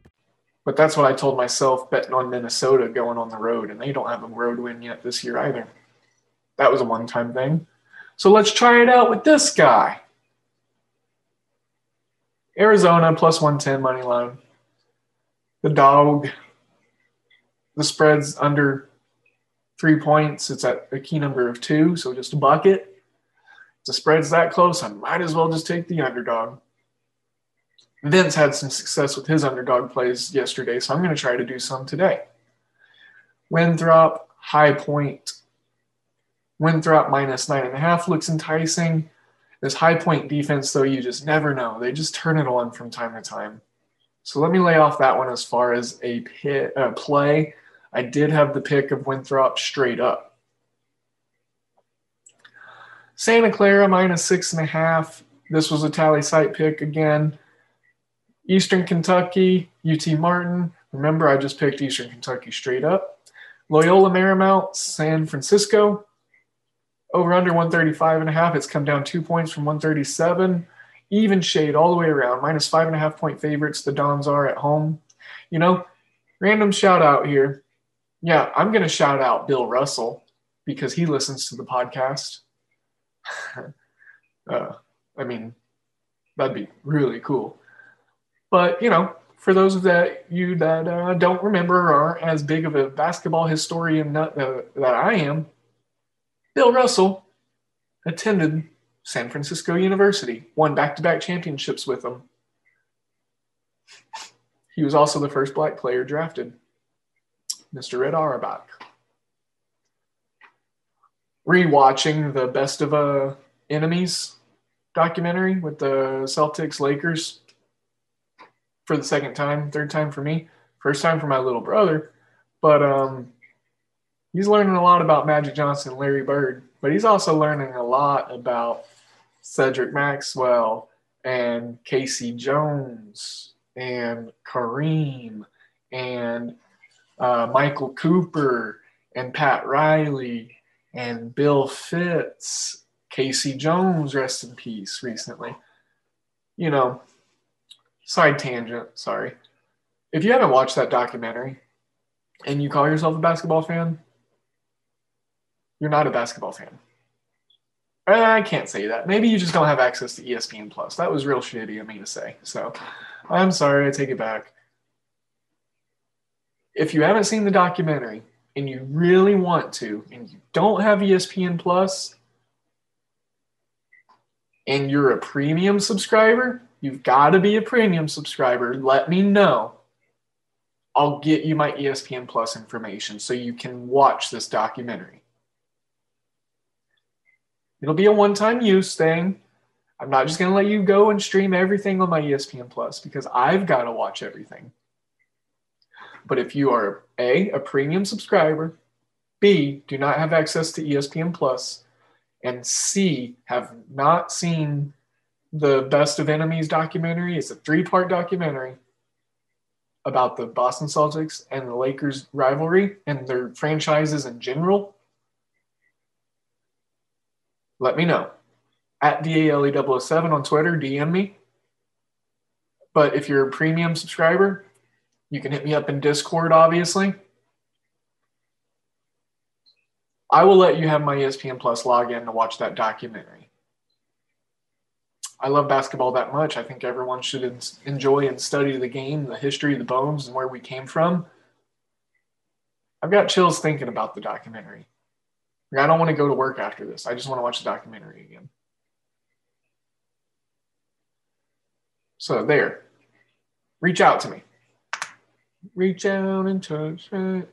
But that's what I told myself betting on Minnesota going on the road, and they don't have a road win yet this year either. That was a one time thing. So let's try it out with this guy. Arizona plus 110 money line. The dog. The spread's under three points. It's at a key number of two, so just a bucket. The spread's that close, I might as well just take the underdog. Vince had some success with his underdog plays yesterday, so I'm going to try to do some today. Winthrop, high point. Winthrop minus nine and a half looks enticing. This high point defense, though, you just never know. They just turn it on from time to time. So let me lay off that one as far as a pit, uh, play. I did have the pick of Winthrop straight up. Santa Clara minus six and a half. This was a TallySight pick again. Eastern Kentucky, UT Martin. Remember, I just picked Eastern Kentucky straight up. Loyola Marymount, San Francisco. Over under 135 and a half. It's come down two points from 137. Even shade all the way around. Minus five and a half point favorites. The Dons are at home. You know, random shout out here. Yeah, I'm going to shout out Bill Russell because he listens to the podcast. uh, I mean, that'd be really cool. But you know, for those of that you that uh, don't remember or aren't as big of a basketball historian that, uh, that I am, Bill Russell attended San Francisco University, won back-to-back championships with them. He was also the first black player drafted, Mr. Red Auerbach. Rewatching the Best of uh, Enemies documentary with the Celtics Lakers for the second time, third time for me, first time for my little brother. But um, he's learning a lot about Magic Johnson, Larry Bird, but he's also learning a lot about Cedric Maxwell and K.C. Jones and Kareem and uh, Michael Cooper and Pat Riley and Bill Fitch, K.C. Jones, rest in peace, recently. You know, side tangent, sorry. If you haven't watched that documentary and you call yourself a basketball fan, you're not a basketball fan. I can't say that. Maybe you just don't have access to ESPN Plus. That was real shitty of me to say. So I'm sorry, I take it back. If you haven't seen the documentary and you really want to, and you don't have ESPN Plus, and you're a premium subscriber, you've got to be a premium subscriber. Let me know. I'll get you my ESPN Plus information so you can watch this documentary. It'll be a one time use thing. I'm not just going to let you go and stream everything on my ESPN Plus because I've got to watch everything. But if you are A, a premium subscriber, B, do not have access to ESPN Plus, and C, have not seen the Best of Enemies documentary, it's a three part documentary about the Boston Celtics and the Lakers rivalry and their franchises in general let me know. At DALE007 on Twitter, DM me. But if you're a premium subscriber, you can hit me up in Discord, obviously. I will let you have my ESPN Plus login to watch that documentary. I love basketball that much. I think everyone should en- enjoy and study the game, the history, the bones, and where we came from. I've got chills thinking about the documentary. Like, I don't want to go to work after this. I just want to watch the documentary again. So there. Reach out to me. Reach out and touch it.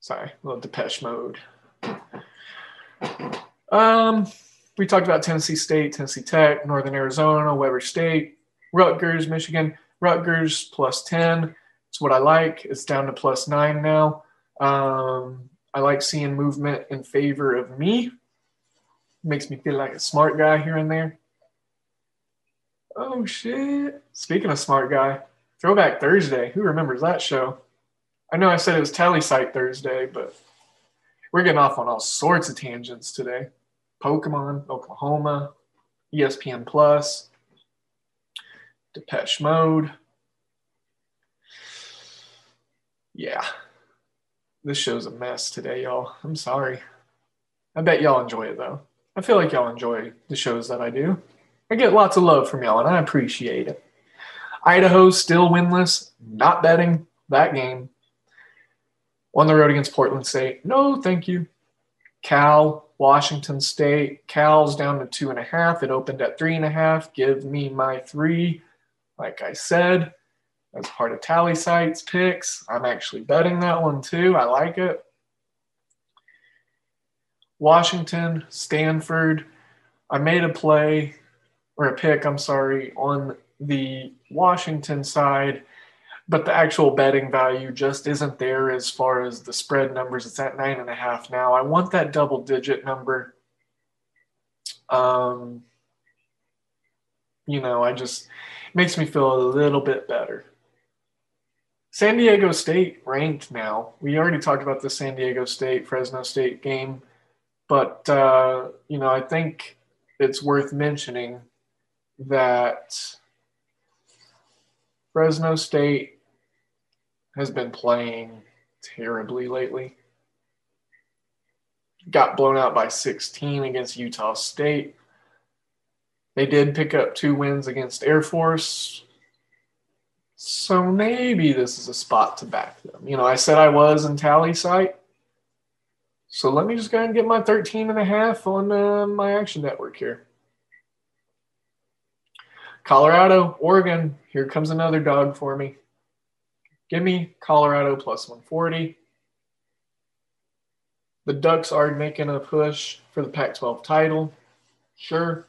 Sorry, a little Depeche mode. Um, we talked about Tennessee State, Tennessee Tech, Northern Arizona, Weber State, Rutgers, Michigan. Rutgers plus 10. It's what I like. It's down to plus nine now. Um, I like seeing movement in favor of me. Makes me feel like a smart guy here and there. Oh shit. Speaking of smart guy, Throwback Thursday. Who remembers that show? I know I said it was TallySight Thursday, but we're getting off on all sorts of tangents today. Pokemon, Oklahoma, ESPN Plus, Depeche Mode. Yeah. This show's a mess today, y'all. I'm sorry. I bet y'all enjoy it though. I feel like y'all enjoy the shows that I do. I get lots of love from y'all and I appreciate it. Idaho still winless, not betting that game. On the road against Portland State. No, thank you. Cal, Washington State. Cal's down to two and a half. It opened at three and a half. Give me my three. Like I said, as part of TallySight's picks. I'm actually betting that one too. I like it. Washington, Stanford. I made a play or a pick, I'm sorry, on the Washington side, but the actual betting value just isn't there as far as the spread numbers. It's at nine and a half now. I want that double digit number. Um, you know, I just makes me feel a little bit better. San Diego State ranked now. We already talked about the San Diego State Fresno State game, but uh, you know, I think it's worth mentioning that Fresno State has been playing terribly lately. Got blown out by 16 against Utah State. They did pick up two wins against Air Force. So maybe this is a spot to back them. You know, I said I was in TallySight. So let me just go ahead and get my 13 and a half on uh, my action network here. Colorado, Oregon, here comes another dog for me. Give me Colorado plus 140. The Ducks are making a push for the Pac 12 title. Sure.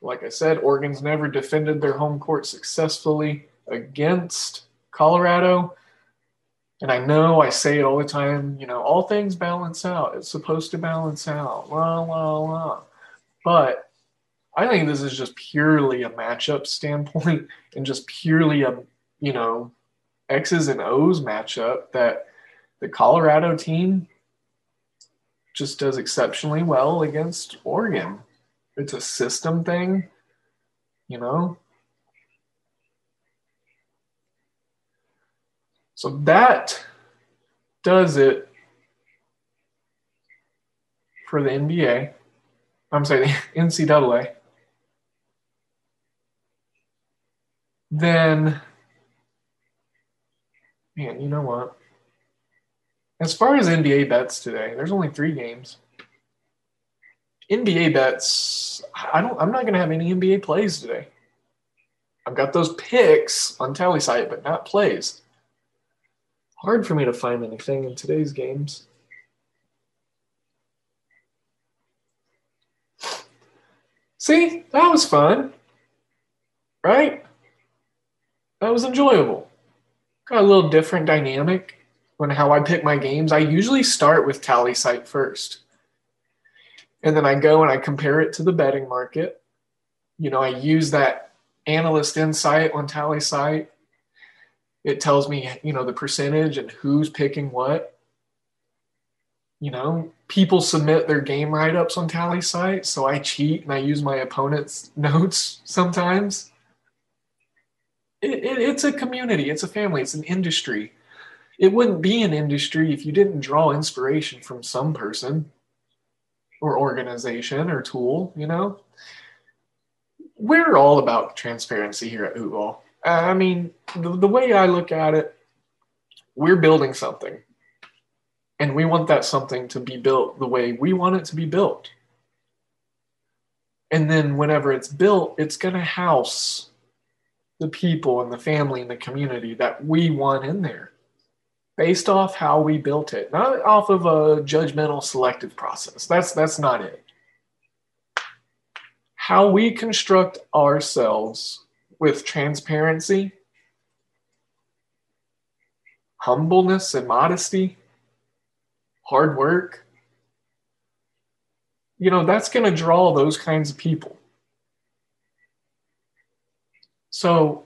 Like I said, Oregon's never defended their home court successfully against Colorado. And I know I say it all the time, you know, all things balance out. It's supposed to balance out. La, la, la. But I think this is just purely a matchup standpoint and just purely a, you know, X's and O's matchup that the Colorado team just does exceptionally well against Oregon. It's a system thing, you know. So that does it for the NBA. I'm sorry, the NCAA. Then, man, you know what? As far as NBA bets today, there's only three games. NBA bets, I don't. I'm not to have any NBA plays today. I've got those picks on TallySight, but not plays. Hard for me to find anything in today's games. See, that was fun, right? That was enjoyable. Got a little different dynamic on how I pick my games. I usually start with TallySight first. And then I go and I compare it to the betting market. You know, I use that analyst insight on TallySight. It tells me, you know, the percentage and who's picking what. You know, people submit their game write ups on TallySight, so I cheat and I use my opponent's notes sometimes. It, it, it's a community, it's a family, it's an industry. It wouldn't be an industry if you didn't draw inspiration from some person or organization or tool, you know? we're all about transparency here at Hoopball. I mean, the, the way I look at it, we're building something. And we want that something to be built the way we want it to be built. And then whenever it's built, it's going to house the people and the family and the community that we want in there based off how we built it, not off of a judgmental selective process. That's that's not it. How we construct ourselves with transparency, humbleness and modesty, hard work, you know, that's going to draw those kinds of people. So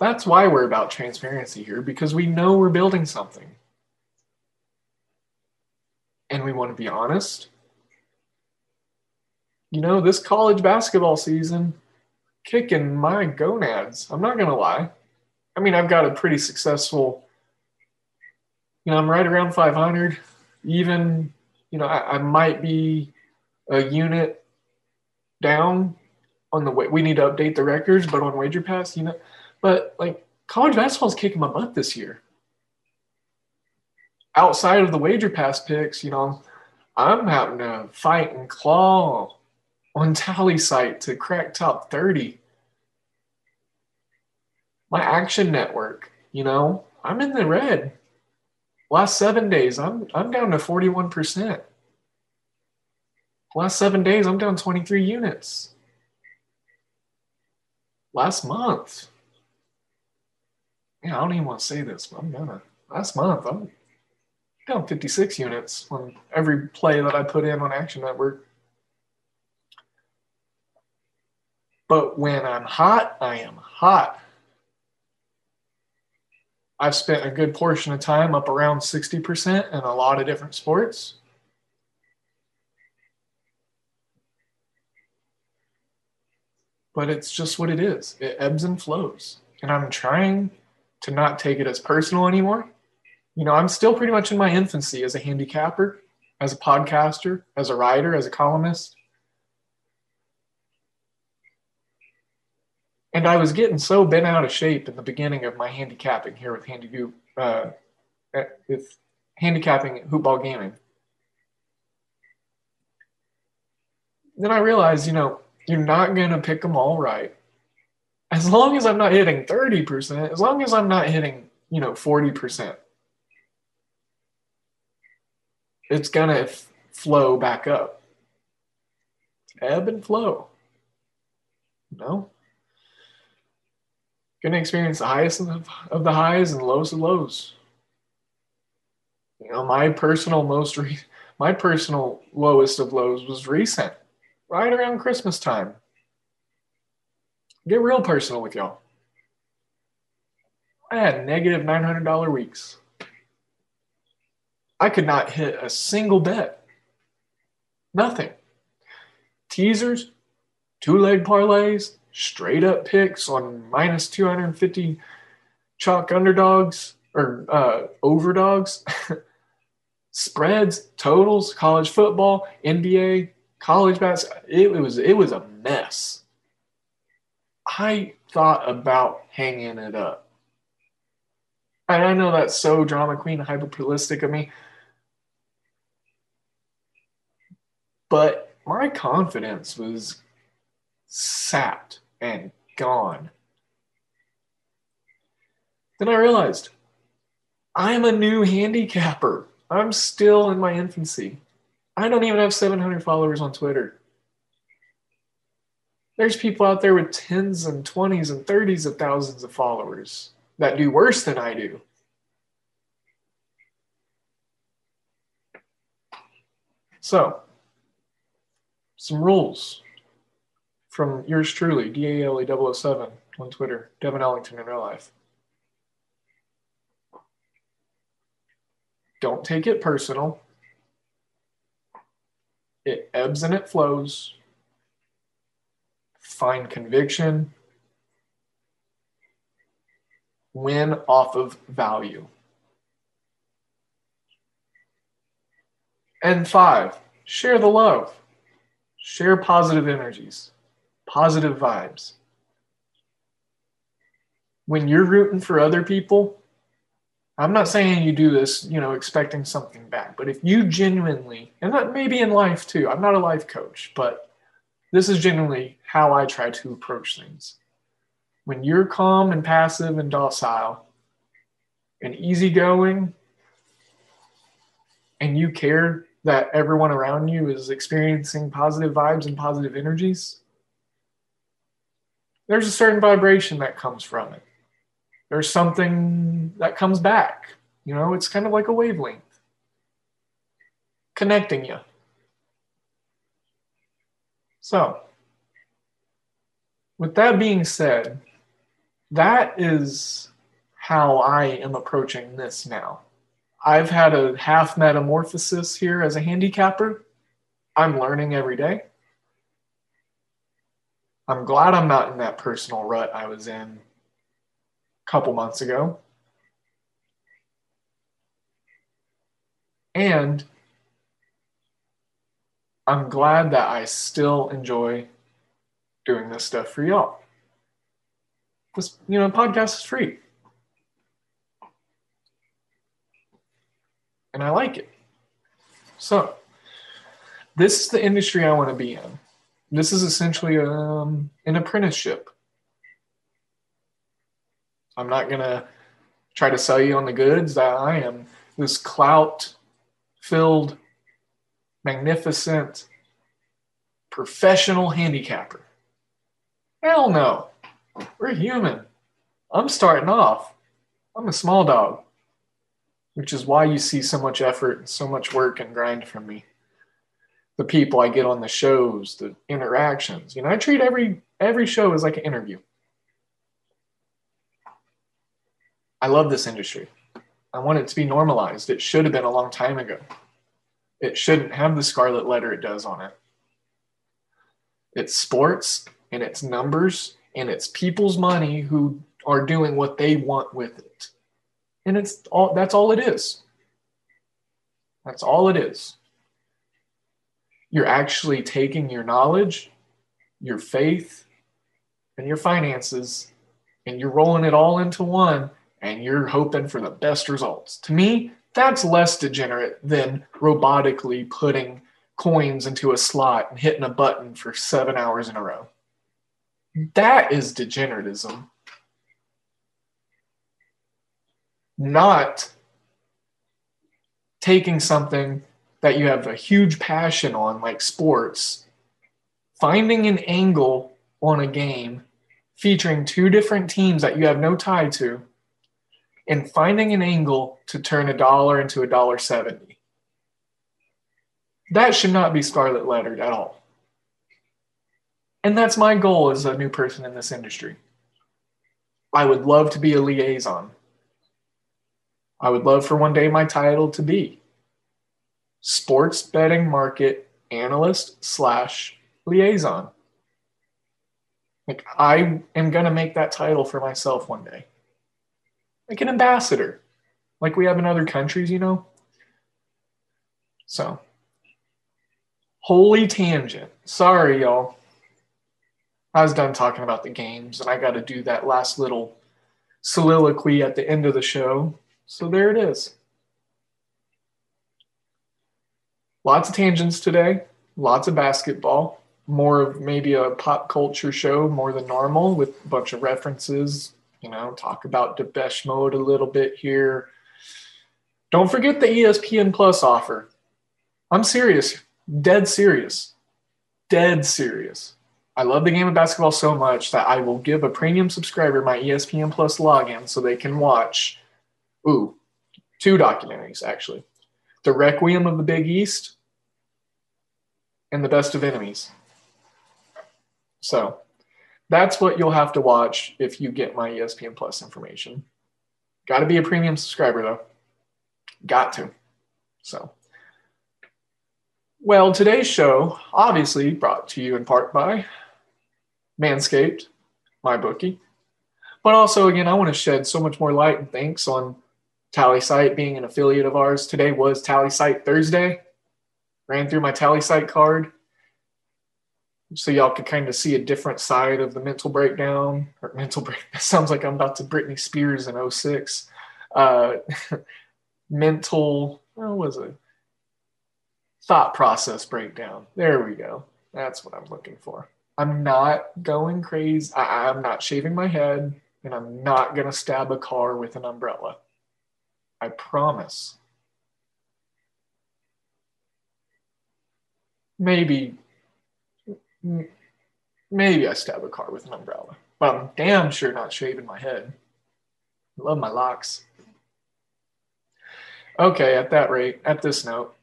that's why we're about transparency here because we know we're building something. And we want to be honest. You know, this college basketball season, kicking my gonads. I'm not going to lie. I mean, I've got a pretty successful, you know, I'm right around 500. Even, you know, I, I might be a unit down on the way. We need to update the records, but on Wager Pass, you know, but like college basketball is kicking my butt this year. Outside of the Wager Pass picks, you know, I'm having to fight and claw on TallySight to crack top 30. My action network, you know, I'm in the red. Last seven days, I'm I'm down to 41%. Last seven days, I'm down 23 units. Last month, yeah, I don't even want to say this, but I'm gonna. Last month, I'm down 56 units on every play that I put in on Action Network. But when I'm hot, I am hot. I've spent a good portion of time up around 60% in a lot of different sports. But it's just what it is. It ebbs and flows. And I'm trying to not take it as personal anymore. You know, I'm still pretty much in my infancy as a handicapper, as a podcaster, as a writer, as a columnist. And I was getting so bent out of shape in the beginning of my handicapping here with Handy uh, with handicapping hoopball gaming. Then I realized, you know, you're not going to pick them all right. As long as I'm not hitting 30%, as long as I'm not hitting, you know, 40%, it's going to f- flow back up. Ebb and flow. No? going to experience the highest of, of the highs and lows of lows. You know, my personal most re- my personal lowest of lows was recent, right around Christmas time. Get real personal with y'all. I had negative $900 weeks. I could not hit a single bet. Nothing. Teasers, two leg parlays, straight up picks on minus 250 chalk underdogs or uh, overdogs, spreads, totals, college football, NBA, college basketball. It, it was it was a mess. I thought about hanging it up. And I know that's so drama queen hyperplastic of me. But my confidence was sapped and gone. Then I realized I'm a new handicapper. I'm still in my infancy. I don't even have 700 followers on Twitter. There's people out there with tens and 20s and 30s of thousands of followers that do worse than I do. So, some rules from yours truly, DALE007 on Twitter, Devin Ellington in real life. Don't take it personal. It ebbs and it flows. Find conviction. Win off of value. And five, share the love. Share positive energies. positive vibes. When you're rooting for other people, I'm not saying you do this, you know, expecting something back, but if you genuinely, and that maybe in life too, I'm not a life coach, but this is genuinely how I try to approach things. When you're calm and passive and docile and easygoing, and you care that everyone around you is experiencing positive vibes and positive energies, there's a certain vibration that comes from it there's something that comes back. You know, it's kind of like a wavelength connecting you. So, with that being said, that is how I am approaching this now. I've had a half metamorphosis here as a handicapper. I'm learning every day. I'm glad I'm not in that personal rut I was in couple months ago. And I'm glad that I still enjoy doing this stuff for y'all. This, you know, podcast is free. And I like it. So, this is the industry I want to be in. This is essentially um, an apprenticeship. I'm not going to try to sell you on the goods that I am this clout filled, magnificent, professional handicapper. Hell no. We're human. I'm starting off. I'm a small dog, which is why you see so much effort and so much work and grind from me. The people I get on the shows, the interactions. You know, I treat every every show as like an interview. I love this industry. I want it to be normalized. It should have been a long time ago. It shouldn't have the scarlet letter it does on it. It's sports and it's numbers and it's people's money who are doing what they want with it. And it's all that's all it is. That's all it is. You're actually taking your knowledge, your faith, and your finances, and you're rolling it all into one and you're hoping for the best results. To me, that's less degenerate than robotically putting coins into a slot and hitting a button for seven hours in a row. That is degeneratism. Not taking something that you have a huge passion on, like sports, finding an angle on a game featuring two different teams that you have no tie to and finding an angle to turn a dollar into a dollar 70. That should not be scarlet lettered at all. And that's my goal as a new person in this industry. I would love to be a liaison. I would love for one day my title to be sports betting market analyst slash liaison. Like I am going to make that title for myself one day like an ambassador, like we have in other countries, you know? So, holy tangent. Sorry, y'all. I was done talking about the games, and I got to do that last little soliloquy at the end of the show. So, there it is. Lots of tangents today, lots of basketball, more of maybe a pop culture show more than normal with a bunch of references, you know, talk about Depeche Mode a little bit here. Don't forget the ESPN Plus offer. I'm serious, dead serious, dead serious. I love the game of basketball so much that I will give a premium subscriber my ESPN Plus login so they can watch, ooh, two documentaries actually The Requiem of the Big East and The Best of Enemies. So that's what you'll have to watch if you get my ESPN Plus information. Got to be a premium subscriber though. Got to. So, well, today's show obviously brought to you in part by Manscaped, my bookie. But also, again, I want to shed so much more light and thanks on TallySight being an affiliate of ours. Today was TallySight Thursday. Ran through my TallySight card so y'all could kind of see a different side of the mental breakdown or mental break. sounds like I'm about to Britney Spears in 06. Uh, mental, what was it? Thought process breakdown. There we go. That's what I'm looking for. I'm not going crazy. I, I'm not shaving my head and I'm not going to stab a car with an umbrella. I promise. Maybe, maybe I stab a car with an umbrella, but I'm damn sure not shaving my head. I love my locks. Okay, at that rate, at this note,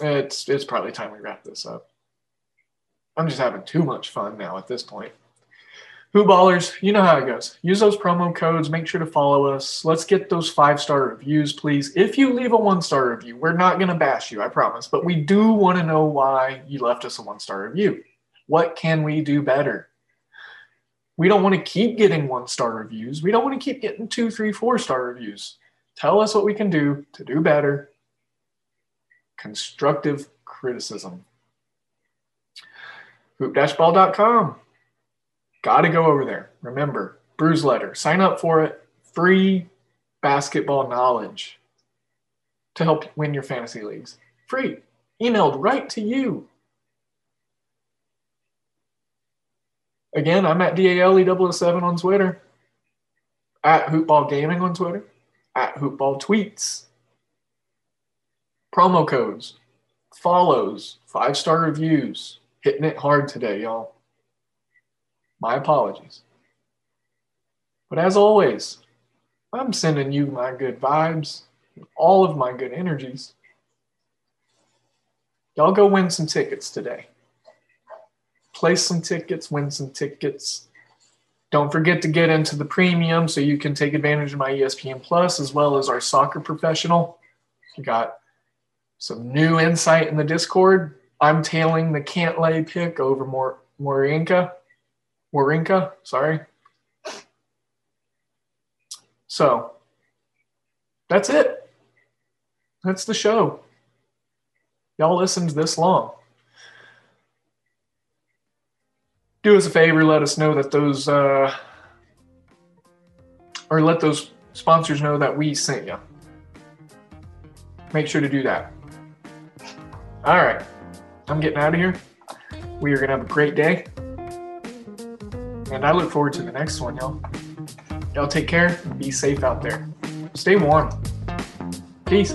it's it's probably time we wrap this up. I'm just having too much fun now at this point. Who ballers, you know how it goes. Use those promo codes. Make sure to follow us. Let's get those five star reviews, please. If you leave a one star review, we're not going to bash you, I promise. But we do want to know why you left us a one star review. What can we do better? We don't want to keep getting one star reviews. We don't want to keep getting two, three, four star reviews. Tell us what we can do to do better. Constructive criticism. Hoop-ball.com Got to go over there. Remember, Brews Letter. Sign up for it. Free basketball knowledge to help win your fantasy leagues. Free. Emailed right to you. Again, I'm at DALE007 on Twitter, at Hoopball Gaming on Twitter, at Hoopball Tweets. Promo codes, follows, five star reviews. Hitting it hard today, y'all. My apologies. But as always, I'm sending you my good vibes, all of my good energies. Y'all go win some tickets today. Place some tickets, win some tickets. Don't forget to get into the premium so you can take advantage of my ESPN Plus as well as our soccer professional. Got some new insight in the Discord. I'm tailing the can't lay pick over Mor- Morinka. Wawrinka, sorry. So that's it. That's the show. Y'all listened this long. Do us a favor, let us know that those, uh, or let those sponsors know that we sent you. Make sure to do that. All right. I'm getting out of here. We are going to have a great day. And I look forward to the next one, y'all. Y'all take care be safe out there. Stay warm. Peace.